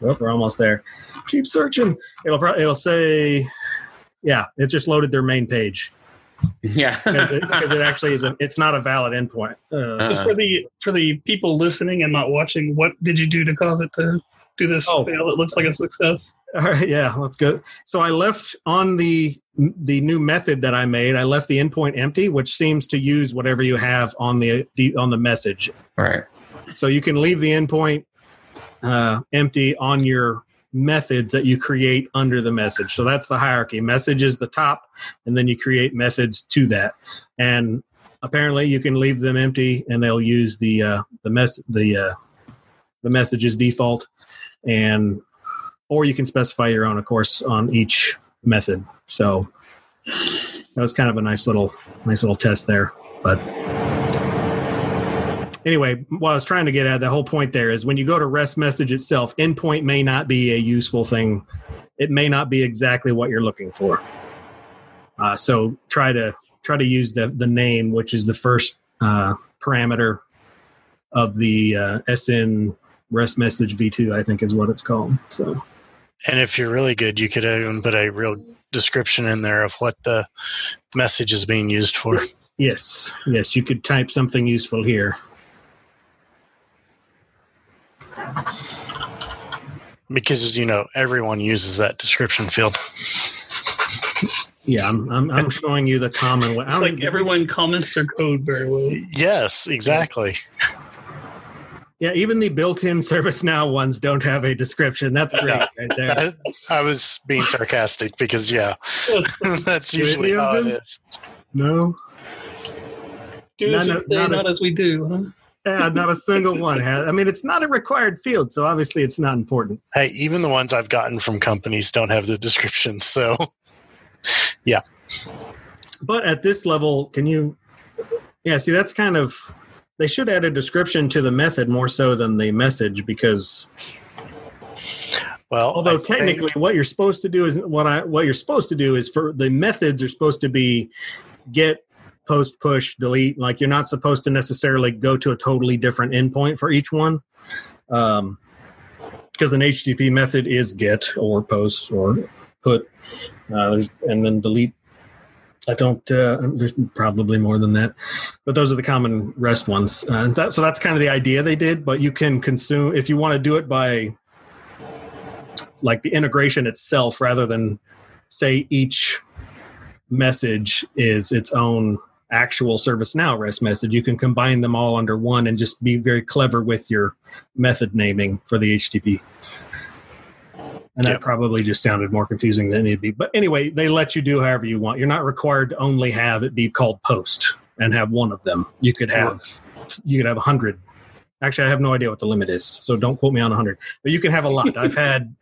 oh, we're almost there. Keep searching. It'll pro- it'll say, yeah, it just loaded their main page Yeah. because it, 'cause it actually is. A, it's not a valid endpoint. Uh, Just for the for the people listening and not watching, what did you do to cause it to do this Oh. fail? It looks like a success. All right, yeah, let's go. So I left on the the new method that I made. I left the endpoint empty, which seems to use whatever you have on the on the message. right. So you can leave the endpoint uh, empty on your methods that you create under the message. So that's the hierarchy. Message is the top, and then you create methods to that. And apparently, you can leave them empty, and they'll use the uh, the mess the uh, the messages default, and or you can specify your own, of course, on each method. So that was kind of a nice little nice little test there, but anyway, what I was trying to get at, the whole point there is when you go to REST message itself, endpoint may not be a useful thing. It may not be exactly what you're looking for. Uh, so try to try to use the the name, which is the first uh, parameter of the uh, SN REST message v2, I think is what it's called. So, and if you're really good, you could even put a real description in there of what the message is being used for. Yes, yes, you could type something useful here. because you know everyone uses that description field. Yeah, I'm, I'm, I'm showing you the common way. It's like everyone comments their code very well. Yes, exactly. Yeah, even the built-in ServiceNow ones don't have a description. That's great yeah. right there. I, I, was being sarcastic because yeah, that's usually how it is. No. Do as not, not, not as we do, huh? yeah, not a single one has. I mean, it's not a required field, so obviously it's not important. Hey, even the ones I've gotten from companies don't have the description. So, yeah. But at this level, can you? Yeah, see, that's kind of. They should add a description to the method more so than the message because. Well, although I technically, think... what you're supposed to do is what I what you're supposed to do is for the methods are supposed to be get post push delete like you're not supposed to necessarily go to a totally different endpoint for each one um because an http method is get or post or put uh, and then delete i don't uh, there's probably more than that but those are the common rest ones uh, that, so that's kind of the idea they did but you can consume if you want to do it by like the integration itself rather than say each message is its own actual ServiceNow REST message. You can combine them all under one and just be very clever with your method naming for the HTTP. And that yep. probably just sounded more confusing than it needed to be. But anyway, they let you do however you want. You're not required to only have it be called post and have one of them. You could have you could have a hundred. Actually, I have no idea what the limit is, so don't quote me on a hundred. But you can have a lot. I've had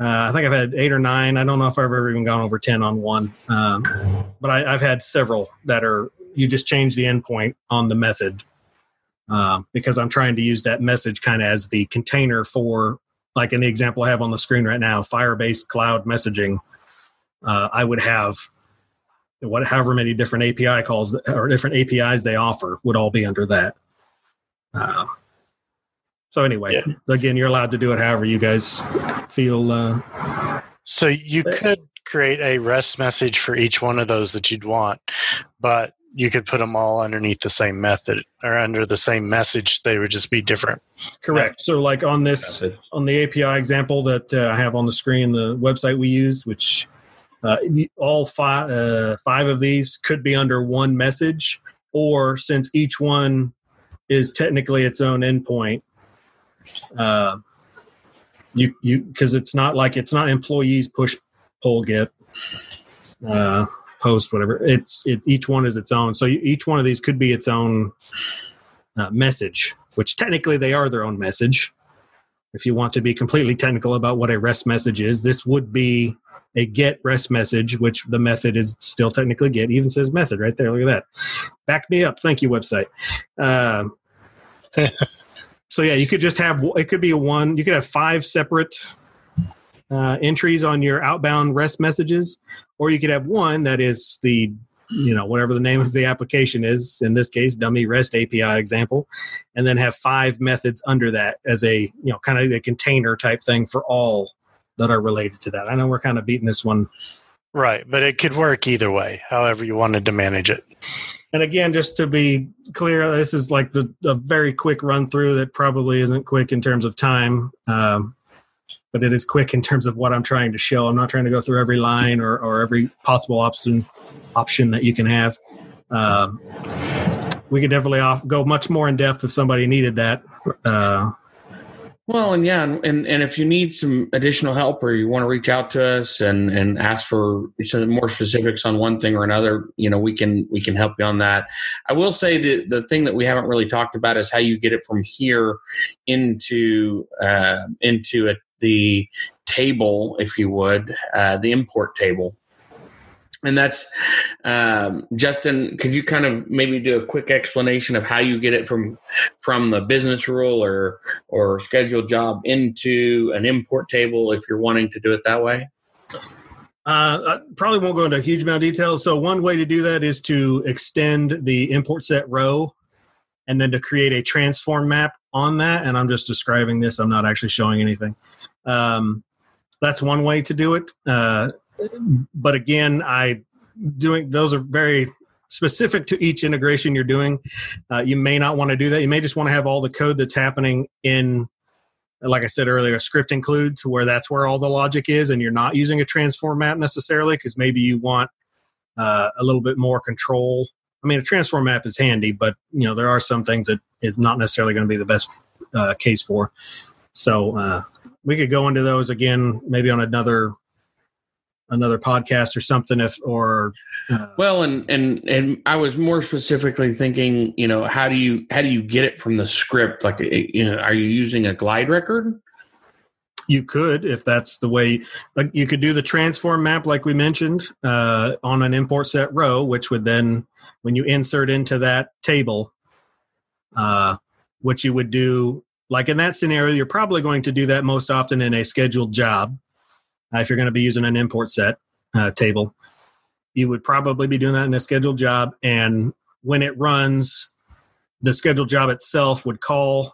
uh, I think I've had eight or nine. I don't know if I've ever even gone over 10 on one. Um, but I, have had several that are, you just change the endpoint on the method um, because I'm trying to use that message kind of as the container for, like in the example I have on the screen right now, Firebase cloud messaging. Uh, I would have what, however many different API calls or different APIs they offer would all be under that. Uh, so anyway, yeah. again, you're allowed to do it however you guys feel. Uh, so you best. could create a REST message for each one of those that you'd want, but you could put them all underneath the same method or under the same message. They would just be different. Correct. So, like on this, on the API example that uh, I have on the screen, the website we used, which uh, all five uh, five of these could be under one message, or since each one is technically its own endpoint, uh, you you because it's not like it's not employees push pull get uh, post whatever. It's it's each one is its own. So each one of these could be its own uh, message, which technically they are their own message. If you want to be completely technical about what a REST message is, this would be a get REST message, which the method is still technically get. Even says method right there. Look at that. Back me up. Thank you, website. Uh, so yeah, you could just have it could be a one. You could have five separate uh, entries on your outbound REST messages, or you could have one that is the you know whatever the name of the application is in this case dummy rest api example and then have five methods under that as a you know kind of a container type thing for all that are related to that. I know we're kind of beating this one right but it could work either way however you wanted to manage it. And again, just to be clear, this is like the a very quick run through that probably isn't quick in terms of time, um, but it is quick in terms of what I'm trying to show. I'm not trying to go through every line or, or every possible option option that you can have. Um, we could definitely off, go much more in depth if somebody needed that. Uh, Well, and yeah, and, and, if you need some additional help or you want to reach out to us and, and ask for some more specifics on one thing or another, you know, we can we can help you on that. I will say the the thing that we haven't really talked about is how you get it from here into uh, into a, the table, if you would, uh, the import table and that's um, Justin. Could you kind of maybe do a quick explanation of how you get it from from the business rule or or scheduled job into an import table if you're wanting to do it that way? Uh, I probably won't go into a huge amount of detail. So one way to do that is to extend the import set row, and then to create a transform map on that. And I'm just describing this. I'm not actually showing anything. Um, that's one way to do it. Uh, but again, I doing those are very specific to each integration you're doing. Uh, you may not want to do that. You may just want to have all the code that's happening in, like I said earlier, a script include to where that's where all the logic is, and you're not using a transform map necessarily because maybe you want uh, a little bit more control. I mean, a transform map is handy, but you know there are some things that is not necessarily going to be the best uh, case for. So uh, we could go into those again, maybe on another another podcast or something if or uh, well and and and i was more specifically thinking you know how do you how do you get it from the script? Like eh, you know are you using a glide record? You could if that's the way like you could do the transform map like we mentioned uh, on an import set row which would then when you insert into that table uh, what you would do like in that scenario you're probably going to do that most often in a scheduled job uh, if you're going to be using an import set uh, table. You would probably be doing that in a scheduled job. And when it runs, the scheduled job itself would call,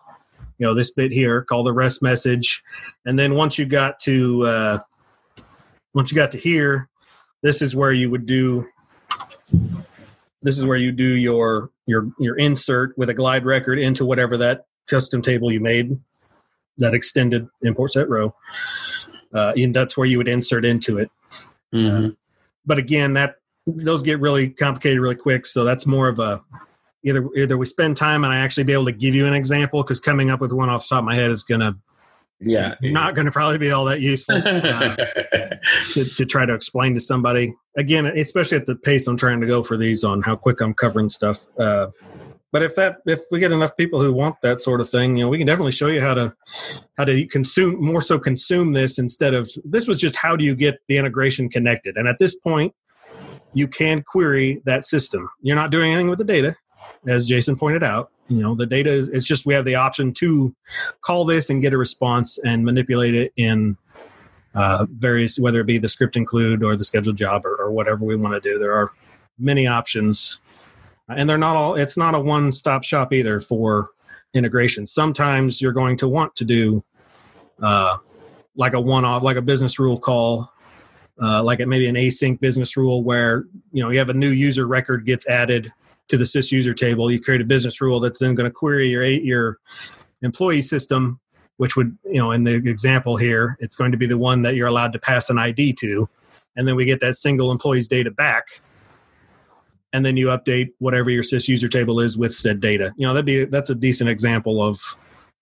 you know, this bit here, call the rest message. And then once you got to, uh, once you got to here, this is where you would do, this is where you do your, your, your insert with a glide record into whatever that custom table you made, that extended import set row uh, and that's where you would insert into it. Mm-hmm. Uh, but again, that those get really complicated really quick. So that's more of a either either we spend time and I actually be able to give you an example because coming up with one off the top of my head is gonna yeah not going to probably be all that useful uh, to, to, try to explain to somebody again especially at the pace i'm trying to go for these on how quick i'm covering stuff uh, but if that if we get enough people who want that sort of thing you know we can definitely show you how to how to consume more so consume this instead of this was just how do you get the integration connected? And at this point you can query that system. You're not doing anything with the data as jason pointed out. You know the data is it's just we have the option to call this and get a response and manipulate it in uh, various whether it be the script include or the scheduled job or, or whatever we want to do. There are many options and they're not all it's not a one stop shop either for integration. Sometimes you're going to want to do uh, like a one off like a business rule call uh, like it maybe an async business rule where you know you have a new user record gets added to the sys user table. You create a business rule that's then going to query your your employee system which would you know in the example here it's going to be the one that you're allowed to pass an id to. And then we get that single employee's data back and then you update whatever your sys user table is with said data. You know, that'd be that's a decent example of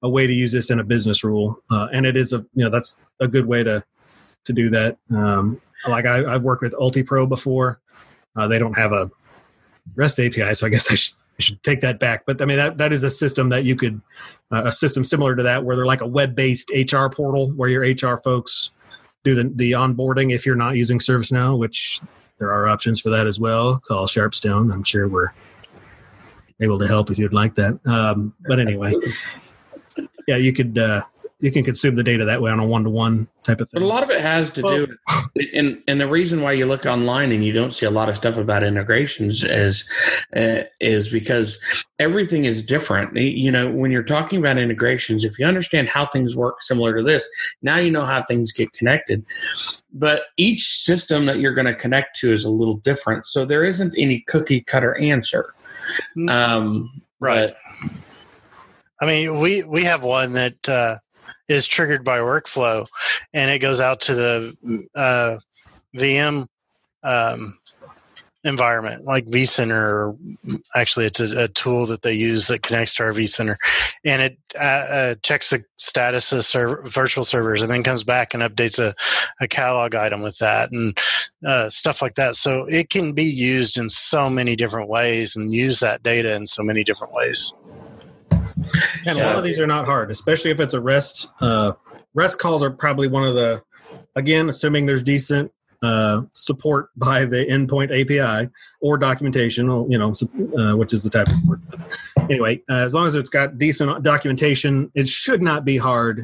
a way to use this in a business rule, uh, and it is a you know that's a good way to to do that. Um, like I, have worked with UltiPro before. Uh, they don't have a REST API, so I guess I should, I should take that back. But I mean that that is a system that you could uh, a system similar to that where they're like a web based HR portal where your HR folks do the the onboarding if you're not using ServiceNow, which there are options for that as well. Call Sharpstone. I'm sure we're able to help if you'd like that. Um, but anyway, yeah, you could uh, you can consume the data that way on a one to one type of thing. But a lot of it has to well, do, and and the reason why you look online and you don't see a lot of stuff about integrations is uh, is because everything is different. You know, when you're talking about integrations, if you understand how things work similar to this, now you know how things get connected. But each system that you're going to connect to is a little different, so there isn't any cookie cutter answer. Mm. Um, right. But, I mean, we we have one that uh, is triggered by workflow, and it goes out to the uh, VM um, environment like vCenter. Actually, it's a, a, tool that they use that connects to our vCenter, and it uh, uh, checks the status of virtual servers, and then comes back and updates a, a catalog item with that and uh, stuff like that. So it can be used in so many different ways and use that data in so many different ways. And a lot of these are not hard, especially if it's a REST. Uh, REST calls are probably one of the, again, assuming there's decent uh, support by the endpoint API or documentation, you know, uh, which is the type of support. Anyway, uh, as long as it's got decent documentation, it should not be hard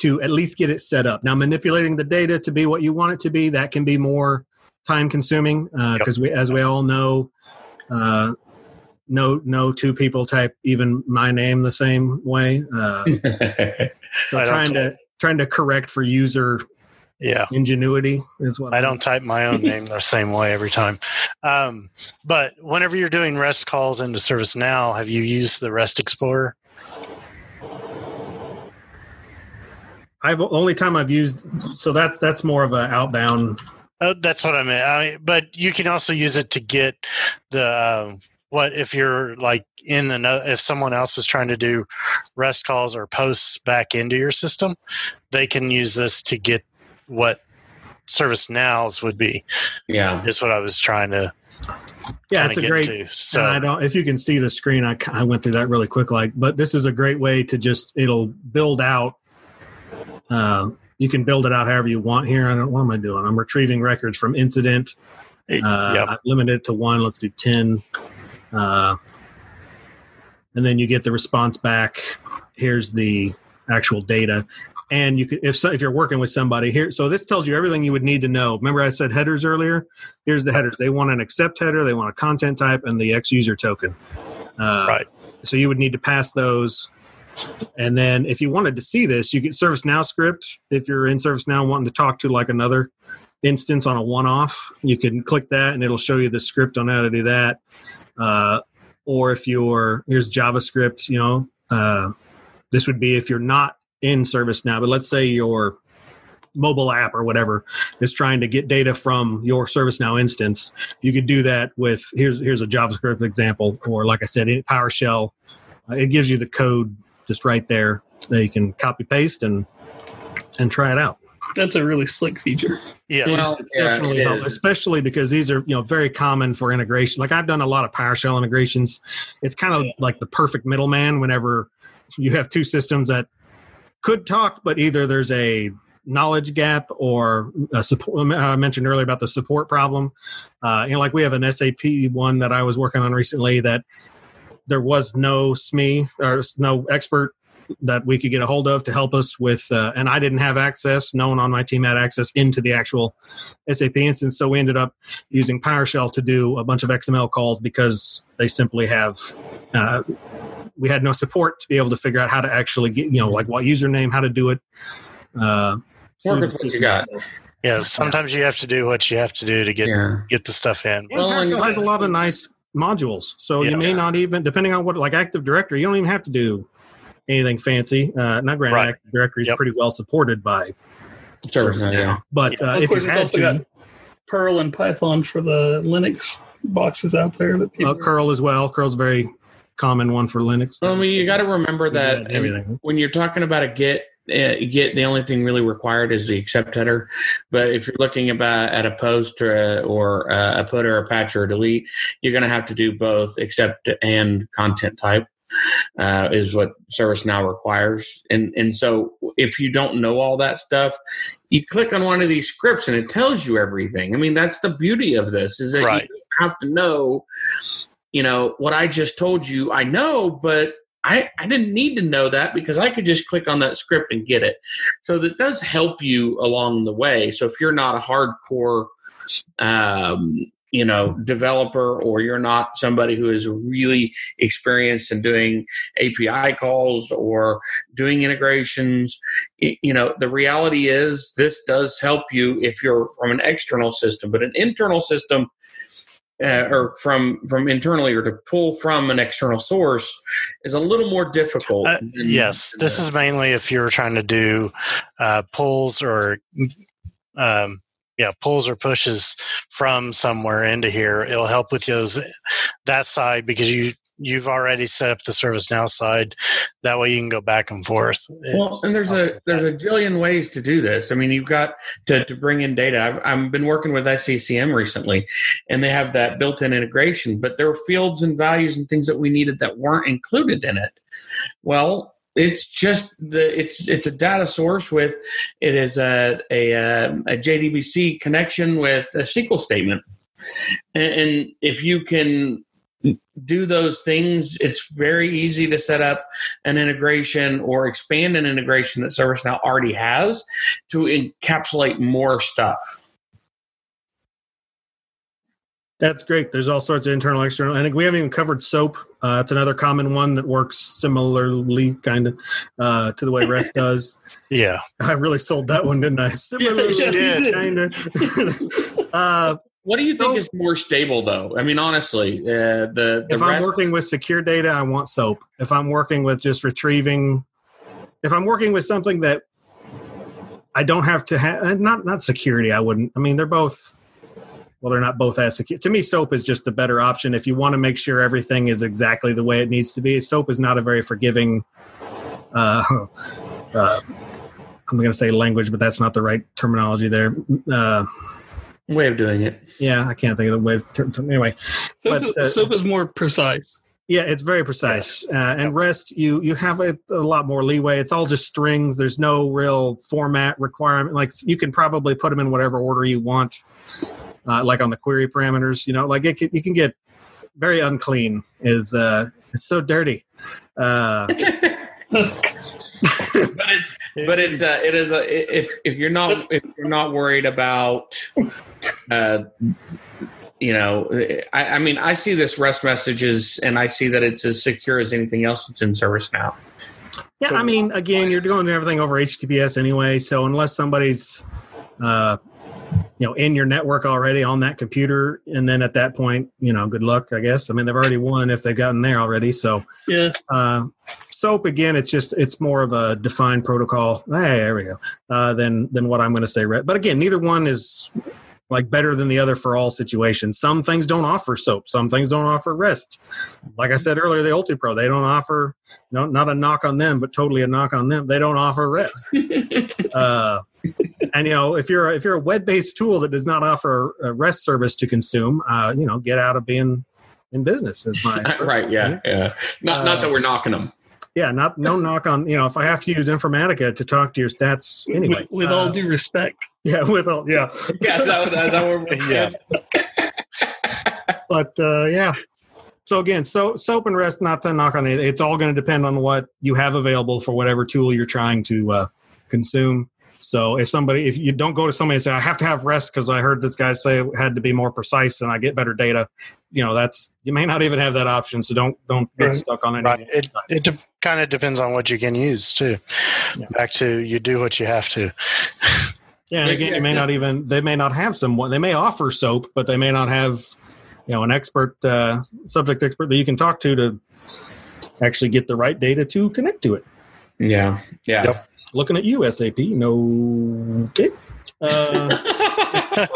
to at least get it set up. Now, manipulating the data to be what you want it to be, that can be more time consuming because uh, yep. we, as we all know, uh, no no two people type even my name the same way. Uh, so trying to trying to correct for user yeah. Ingenuity is what i don't type my own name the same way every time. Um, but whenever you're doing rest calls into servicenow have you used the rest explorer? I've only time i've used so that's that's more of an outbound. Oh, that's what i meant. I mean, but you can also use it to get the uh, what if you're like in the if someone else is trying to do rest calls or posts back into your system they can use this to get what ServiceNow's would be. Yeah, is what I was trying to. Yeah, it's a great. To. So I don't. If you can see the screen, I, I went through that really quick. Like, but this is a great way to just it'll build out. Uh, you can build it out however you want here. I don't. What am I doing? I'm retrieving records from incident. Uh, yep. I limited it to one. Let's do ten. Uh, and then you get the response back. Here's the actual data and you could if so, if you're working with somebody here so this tells you everything you would need to know. Remember i said headers earlier? Here's the headers. They want an accept header they want a content type and the x user token. Uh, right. so you would need to pass those. And then if you wanted to see this you get ServiceNow script if you're in ServiceNow wanting to talk to like another instance on a one-off you can click that and it'll show you the script on how to do that. Uh, or if you're here's javascript you know uh, this would be if you're not in ServiceNow, but let's say your mobile app or whatever is trying to get data from your ServiceNow instance, you could do that with here's here's a JavaScript example, or like I said, in PowerShell. Uh, it gives you the code just right there that you can copy paste and and try it out. That's a really slick feature. Yes, well, exceptionally yeah, helpful, especially because these are you know very common for integration. Like I've done a lot of PowerShell integrations. It's kind of yeah. like the perfect middleman whenever you have two systems that could talk, but either there's a knowledge gap or support. I mentioned earlier about the support problem. Uh, you know, like we have an SAP one that I was working on recently that there was no SME or no expert that we could get a hold of to help us with, uh, and I didn't have access. No one on my team had access into the actual SAP instance, so we ended up using PowerShell to do a bunch of XML calls because they simply have. Uh, we had no support to be able to figure out how to actually get you know like what username how to do it uh Work what you got. yeah sometimes you have to do what you have to do to get yeah. get the stuff in well, and has a lot of nice modules so yes. you may not even depending on what like active directory you don't even have to do anything fancy uh not granted right. active directory is yep. pretty well supported by service yeah. but uh, if you had to perl and python for the linux boxes out there that people uh, curl as well curl's very common one for Linux. Well, I mean, you got to remember that when you're talking about a Git, uh, Git, the only thing really required is the accept header. But if you're looking about at a post or a, or a put or a patch or a delete, you're going to have to do both accept and content type. Uh, is what ServiceNow requires, and and so if you don't know all that stuff, you click on one of these scripts and it tells you everything. I mean, that's the beauty of this is that right. you have to know you know, what I just told you, I know, but I, I didn't need to know that because I could just click on that script and get it. So that does help you along the way. So if you're not a hardcore, um, you know, developer or you're not somebody who is really experienced in doing API calls or doing integrations, you know, the reality is this does help you if you're from an external system, but an internal system uh, or from from internally or to pull from an external source is a little more difficult. Uh, yes, this is mainly if you're trying to do uh, pulls or um, yeah pulls or pushes from somewhere into here it'll help with those that side because you you've already set up the ServiceNow side that way you can go back and forth Well, and there's a there's a jillion ways to do this. I mean, you've got to, to bring in data. I've I've been working with SCCM recently, and they have that built-in integration. But there were fields and values and things that we needed that weren't included in it. Well, it's just the it's it's a data source with it is a a, um, a JDBC connection with a SQL statement, and, and if you can do those things, it's very easy to set up an integration or expand an integration that ServiceNow already has to encapsulate more stuff. That's great. There's all sorts of internal, external. I think we haven't even covered SOAP. Uh, it's another common one that works similarly, kind of, uh, to the way REST does. yeah I really sold that one, didn't I? Similarly, you did. kind of. uh, What do you think So- is more stable, though? I mean, honestly, uh, the the if I'm working with secure data, I want SOAP. If I'm working with just retrieving, if I'm working with something that I don't have to have, not not security, I wouldn't. I mean, they're both. Well, they're not both as secure. To me, SOAP is just a better option if you want to make sure everything is exactly the way it needs to be. SOAP is not a very forgiving. Uh, uh, I'm going to say language, but that's not the right terminology there. Uh, way of doing it. yeah, I can't think of the way. To, to- anyway, Soap, But, uh, soap is more precise. Yeah, it's very precise. Uh, and REST, you you have a, a lot more leeway. It's all just strings. There's no real format requirement. Like you can probably put them in whatever order you want, uh, like on the query parameters. You know, like it can, you can get very unclean. Is uh, it's so dirty. Uh, but it's but it's uh, it is a if if you're not if you're not worried about uh you know I, I mean i see this rest messages and i see that it's as secure as anything else that's in service now yeah, I mean, again, you're doing everything over HTTPS anyway. So unless somebody's uh, you know in your network already on that computer, and then at that point, you know, good luck. I guess. I mean, they've already won if they've gotten there already. So. Yeah. Uh, SOAP again, it's just it's more of a defined protocol. Hey, there we go. Uh, than than what I'm going to say. But again, neither one is like better than the other for all situations. Some things don't offer SOAP. Some things don't offer REST. Like I said earlier, the UltiPro they don't offer. No, not a knock on them, but totally a knock on them. They don't offer REST. uh, and you know, if you're if you're a web based tool that does not offer a REST service to consume, uh, you know, get out of being in business. Is my right yeah yeah not not that we're knocking them yeah, not no knock on you know if I have to use Informatica to talk to your stats anyway. with, with uh, all due respect. yeah, with all yeah, yeah that, that, that we're, Yeah. but uh, yeah. So again, so soap and rest, not to knock on it. It's all going to depend on what you have available for whatever tool you're trying to uh, consume. So if somebody, if you don't go to somebody and say, I have to have rest because I heard this guy say it had to be more precise and I get better data, you know, that's you may not even have that option. So don't don't get Right. stuck on right it, it de- kind of depends on what you can use too Yeah. back to you do what you have to Yeah, and again, yeah, you may just- not even they may not have someone they may offer soap, but they may not have you know an expert uh, subject expert that you can talk to to actually get the right data to connect to it. yeah yeah Yep. Looking at you, SAP. No, okay. Uh,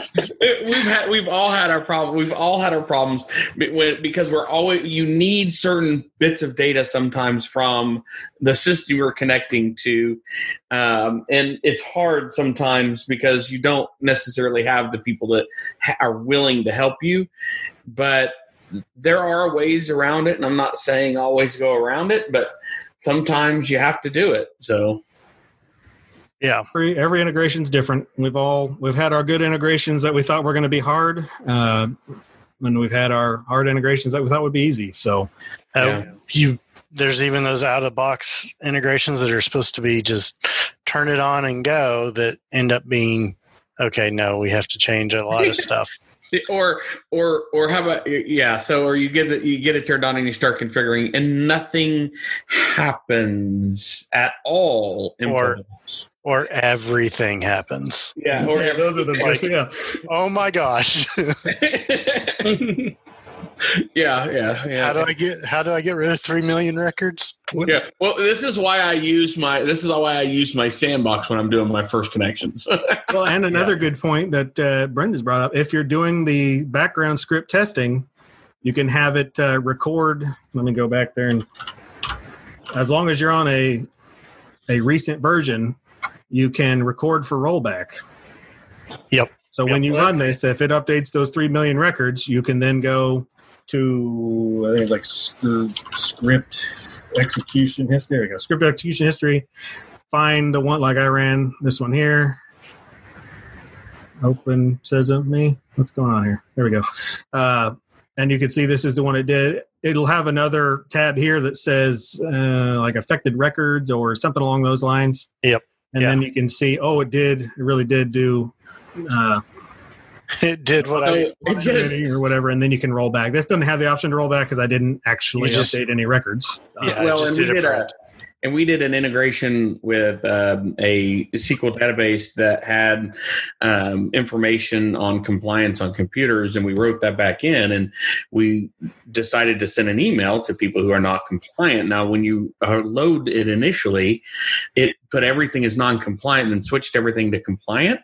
we've had we've all had our problem we've all had our problems because we're always you need certain bits of data sometimes from the system you're connecting to. Um, and it's hard sometimes because you don't necessarily have the people that ha- are willing to help you. But there are ways around it and i'm not saying always go around it but sometimes you have to do it. So yeah every, every integration is different. We've all we've had our good integrations that we thought were going to be hard, uh, and we've had our hard integrations that we thought would be easy. So Uh, Yeah. you there's even those out of box integrations that are supposed to be just turn it on and go that end up being okay no we have to change a lot of stuff or or or how about yeah so or you get it you get it turned on and you start configuring and nothing happens at all in Or- Protocols. Or everything happens yeah or those are the Like- yeah. oh my gosh Yeah, yeah, yeah. How do I get how do I get rid of three million records? yeah. Well, this is why I use my this is why I use my sandbox when I'm doing my first connections. Well, and another good point that uh, Brenda's brought up: if you're doing the background script testing, you can have it uh, record. Let me go back there, and as long as you're on a a recent version, you can record for rollback. Yep. So when you run this, if it updates those three million records, you can then go to I think it's like script execution history. There we go. Script execution history. Find the one like I ran this one here. Open says it me. What's going on here? There we go. Uh, and you can see this is the one it did. It'll have another tab here that says uh, like affected records or something along those lines. Yep. And Yeah. then you can see, oh, it did. It really did do uh, It did what I So, it or whatever, and then you can roll back. This doesn't have the option to roll back because I didn't actually just- update any records. Uh, Yeah, I well, and we did a did a print. And we did an integration with um, a SQL database that had um, information on compliance on computers, and we wrote that back in, and we decided to send an email to people who are not compliant. Now, when you uh, load it initially, it put everything as non-compliant and switched everything to compliant.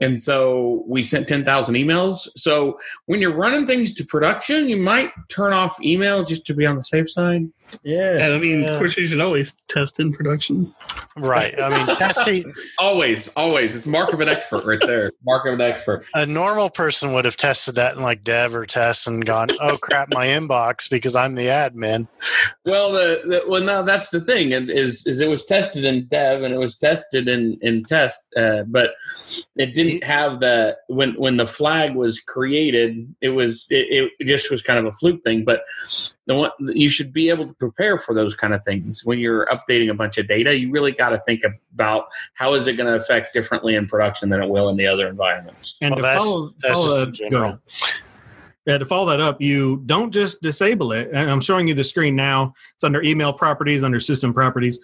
And so we sent 10,000 emails. So when you're running things to production, you might turn off email just to be on the safe side. Yes. And I mean, Yeah. of course, you should always test in production. right. I mean, that's the Always, always. It's mark of an expert right there. Mark of an expert. a normal person would have tested that in like dev or test and gone, "Oh crap, my inbox," because I'm the admin. Well, the, the well, no, that's the thing. and Is is it was tested in dev and it was tested in in test, uh, but it didn't have the when when the flag was created. It was it, it just was kind of a fluke thing. But the one you should be able to prepare for those kind of things when you're updating a bunch of data. You really got to think about how is it going to affect differently in production than it will in the other environments. and Well, to that's- follow, that's follow just that, general. Yeah, to follow that up, you don't just disable it. And I'm showing you the screen now. It's under email properties, under system properties.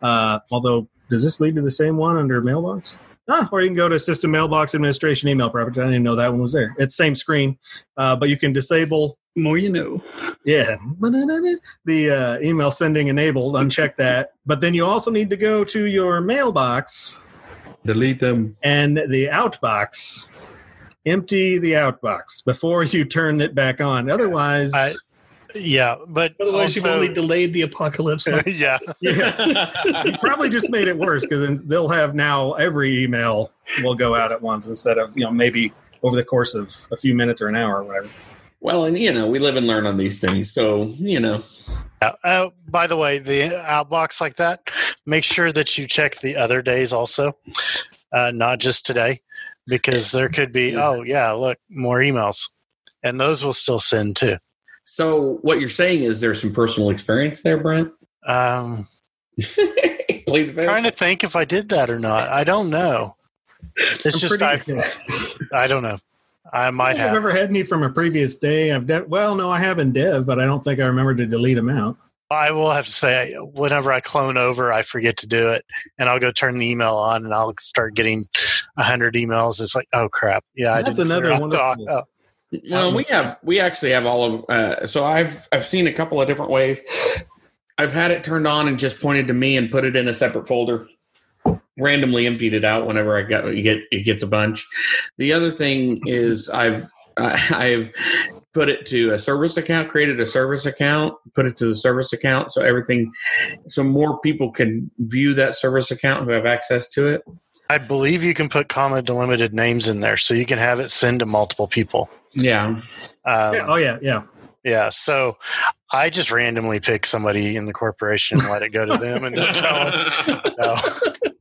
Uh, although, does this lead to the same one under mailbox? Ah, or you can go to system mailbox administration email properties. I didn't even know that one was there. It's same screen, uh, but you can disable More you know. yeah. The uh, email sending enabled, uncheck that. But then you also need to go to your mailbox Delete them. and the outbox. Empty the outbox before you turn it back on. Otherwise, I- Yeah, but Otherwise, you've only delayed the apocalypse. yeah, yeah, you probably just made it worse because they'll have now every email will go out at once instead of you know maybe over the course of a few minutes or an hour or whatever. Well, and you know, we live and learn on these things. So, you know. Oh, by the way, the outbox like that, make sure that you check the other days also, uh, not just today, because there could be, oh, yeah, look, more emails. And those will still send too. so what you're saying is there's some personal experience there, Brent? Um, trying to think if I did that or not. I don't know. It's I'm just, I, I don't know. I I might don't I've have. ever had any from a previous day. I've de- well, no, I have in Dev, but I don't think I remember to delete them out. I will have to say, whenever I clone over, I forget to do it, and I'll go turn the email on, and I'll start getting a hundred emails. It's like, oh crap, yeah, I That's didn't. another one. out the- oh, Well, we have we actually have all of uh, so I've I've seen a couple of different ways. I've had it turned on and just pointed to me and put it in a separate folder. Randomly emptied it out whenever I got you get it gets a bunch. The other thing is I've I've put it to a service account, created a service account, put it to the service account so everything so more people can view that service account who have access to it. I believe you can put comma delimited names in there, so you can have it send to multiple people. Yeah. Um, Yeah, oh yeah, yeah. Yeah, so I just randomly pick somebody in the corporation and let it go to them and don't tell them. No.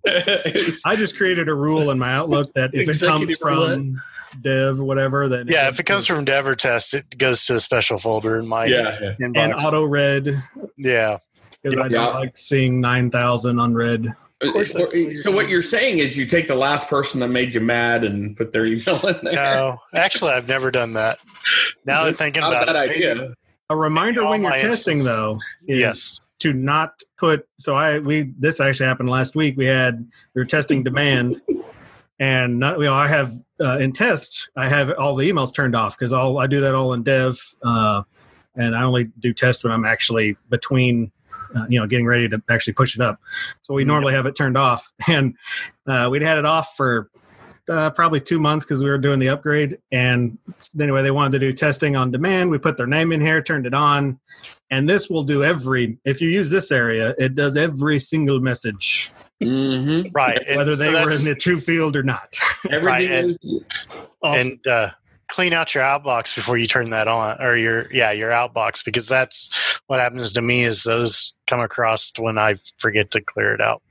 I just created a rule in my Outlook that if it comes Executive roulette. from Dev, whatever, then Yeah, if it comes from dev or Test, it goes to a special folder in my yeah, yeah. and auto read yeah, because I don't like seeing nine thousand unread. Uh, uh, course that's uh, so what you're saying is you take the last person that made you mad and put their email in there. no, actually, I've never done that. Now that thinking Not a about bad it, idea. A reminder when you're testing instances. though is yes, to not put. So I we this actually happened last week. We had we were testing demand, and not, you know I have uh, in test, I have all the emails turned off because all I do that all in dev, uh, and I only do test when I'm actually between, uh, you know, getting ready to actually push it up. So we normally have it turned off, and uh, we'd had it off for uh, probably two months because we were doing the upgrade. And anyway, they wanted to do testing on demand. We put their name in here, turned it on, and this will do every. If you use this area, it does every single message, Mm-hmm. Right. and whether so they were in the true field or not. Everything and- Awesome. and uh, clean out your outbox before you turn that on or your yeah your outbox because that's what happens to me is those come across when i forget to clear it out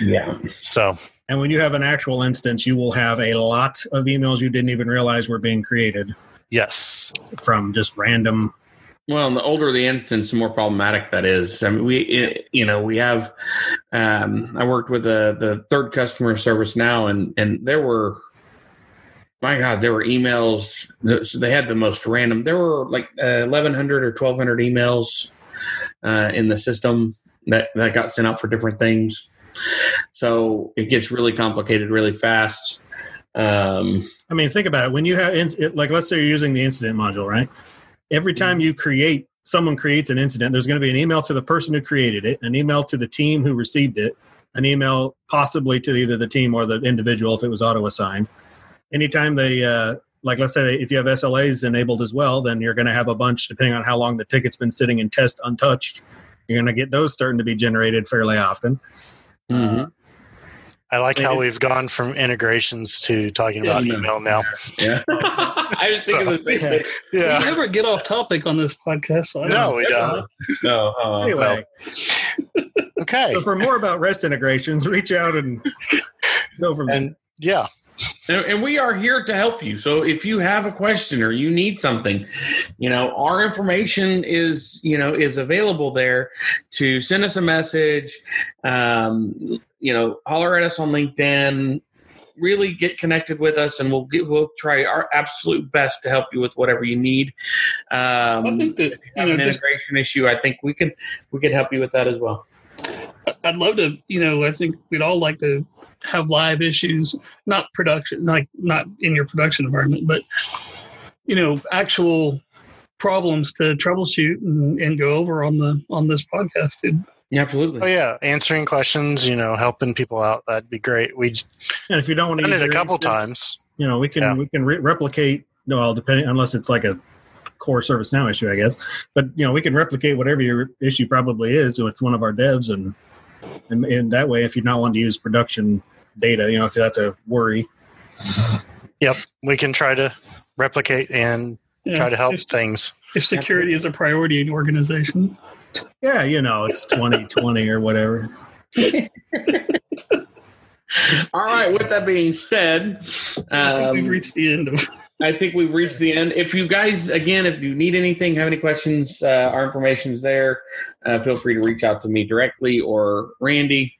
yeah. so And when you have an actual instance, you will have a lot of emails you didn't even realize were being created yes from just random. Well, and the older the instance, the more problematic that is. I mean, we, it, you know, we have. Um, I worked with the the third customer ServiceNow, and and there were, my God, there were emails. They had the most random. There were like uh, eleven hundred or twelve hundred emails uh, in the system that that got sent out for different things. So it gets really complicated really fast. Um, I mean, think about it. When you have, like, let's say you're using the incident module, right? Every time you create, someone creates an incident, there's going to be an email to the person who created it, an email to the team who received it, an email possibly to either the team or the individual if it was auto assigned. Anytime they, uh, like, let's say if you have SLAs enabled as well, then you're going to have a bunch, depending on how long the ticket's been sitting in test untouched. You're going to get those starting to be generated fairly often. Mhm. i like how we've gone from integrations to talking Yeah, about email. email now Yeah, I was thinking the same thing. We yeah never get off topic on this podcast. So I don't no we don't No, uh, Anyway, okay so for more about REST integrations, reach out and go from there. and yeah And, and we are here to help you. So if you have a question or you need something, you know, our information is, you know, is available there to send us a message, um, you know, holler at us on LinkedIn, really get connected with us and we'll get, we'll try our absolute best to help you with whatever you need. Um, I think that if you have you an know, just, integration issue, I think we can, we can help you with that as well. I'd love to. You know, I think we'd all like to have live issues, not production, like not in your production environment, but you know, actual problems to troubleshoot and, and go over on the on this podcast. Dude. Yeah, absolutely. oh yeah answering questions you know helping people out that'd be great we've And if you don't want to done use it a couple instance, times you know we can Yeah. we can re- replicate no well depending unless it's like a core ServiceNow issue i guess but you know we can replicate whatever your issue probably is so it's one of our devs and and, and that way if you're not wanting to use production data you know if that's a worry yep we can try to replicate and You know, try to help If, things if security is a priority in your organization, yeah you know it's 2020 or whatever All right. With that being said, I think we've um, reached the end of. I think we've reached the end. If you guys, again, if you need anything, have any questions, uh, our information's there. Uh, feel free to reach out to me directly or Randy.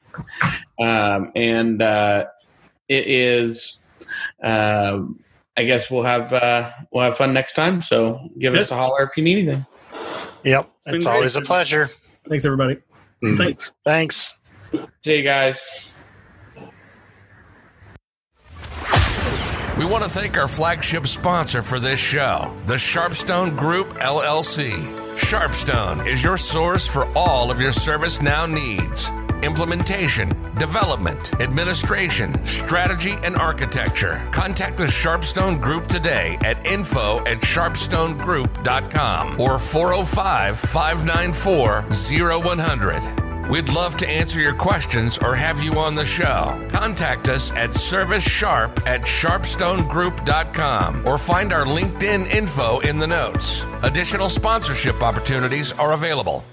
Um, and uh, it is, uh, I guess we'll have uh, we'll have fun next time. So give us a holler if you need anything. yep it's always a pleasure thanks everybody Mm. Thanks. thanks See you guys. We want to thank our flagship sponsor for this show, the Sharpstone Group LLC. Sharpstone is your source for all of your ServiceNow needs implementation, development, administration, strategy, and architecture. Contact the Sharpstone Group today at info at sharpstonegroup.com or 405 594 0100. We'd love to answer your questions or have you on the show. Contact us at servicesharp at sharpstonegroup.com or find our LinkedIn info in the notes. Additional sponsorship opportunities are available.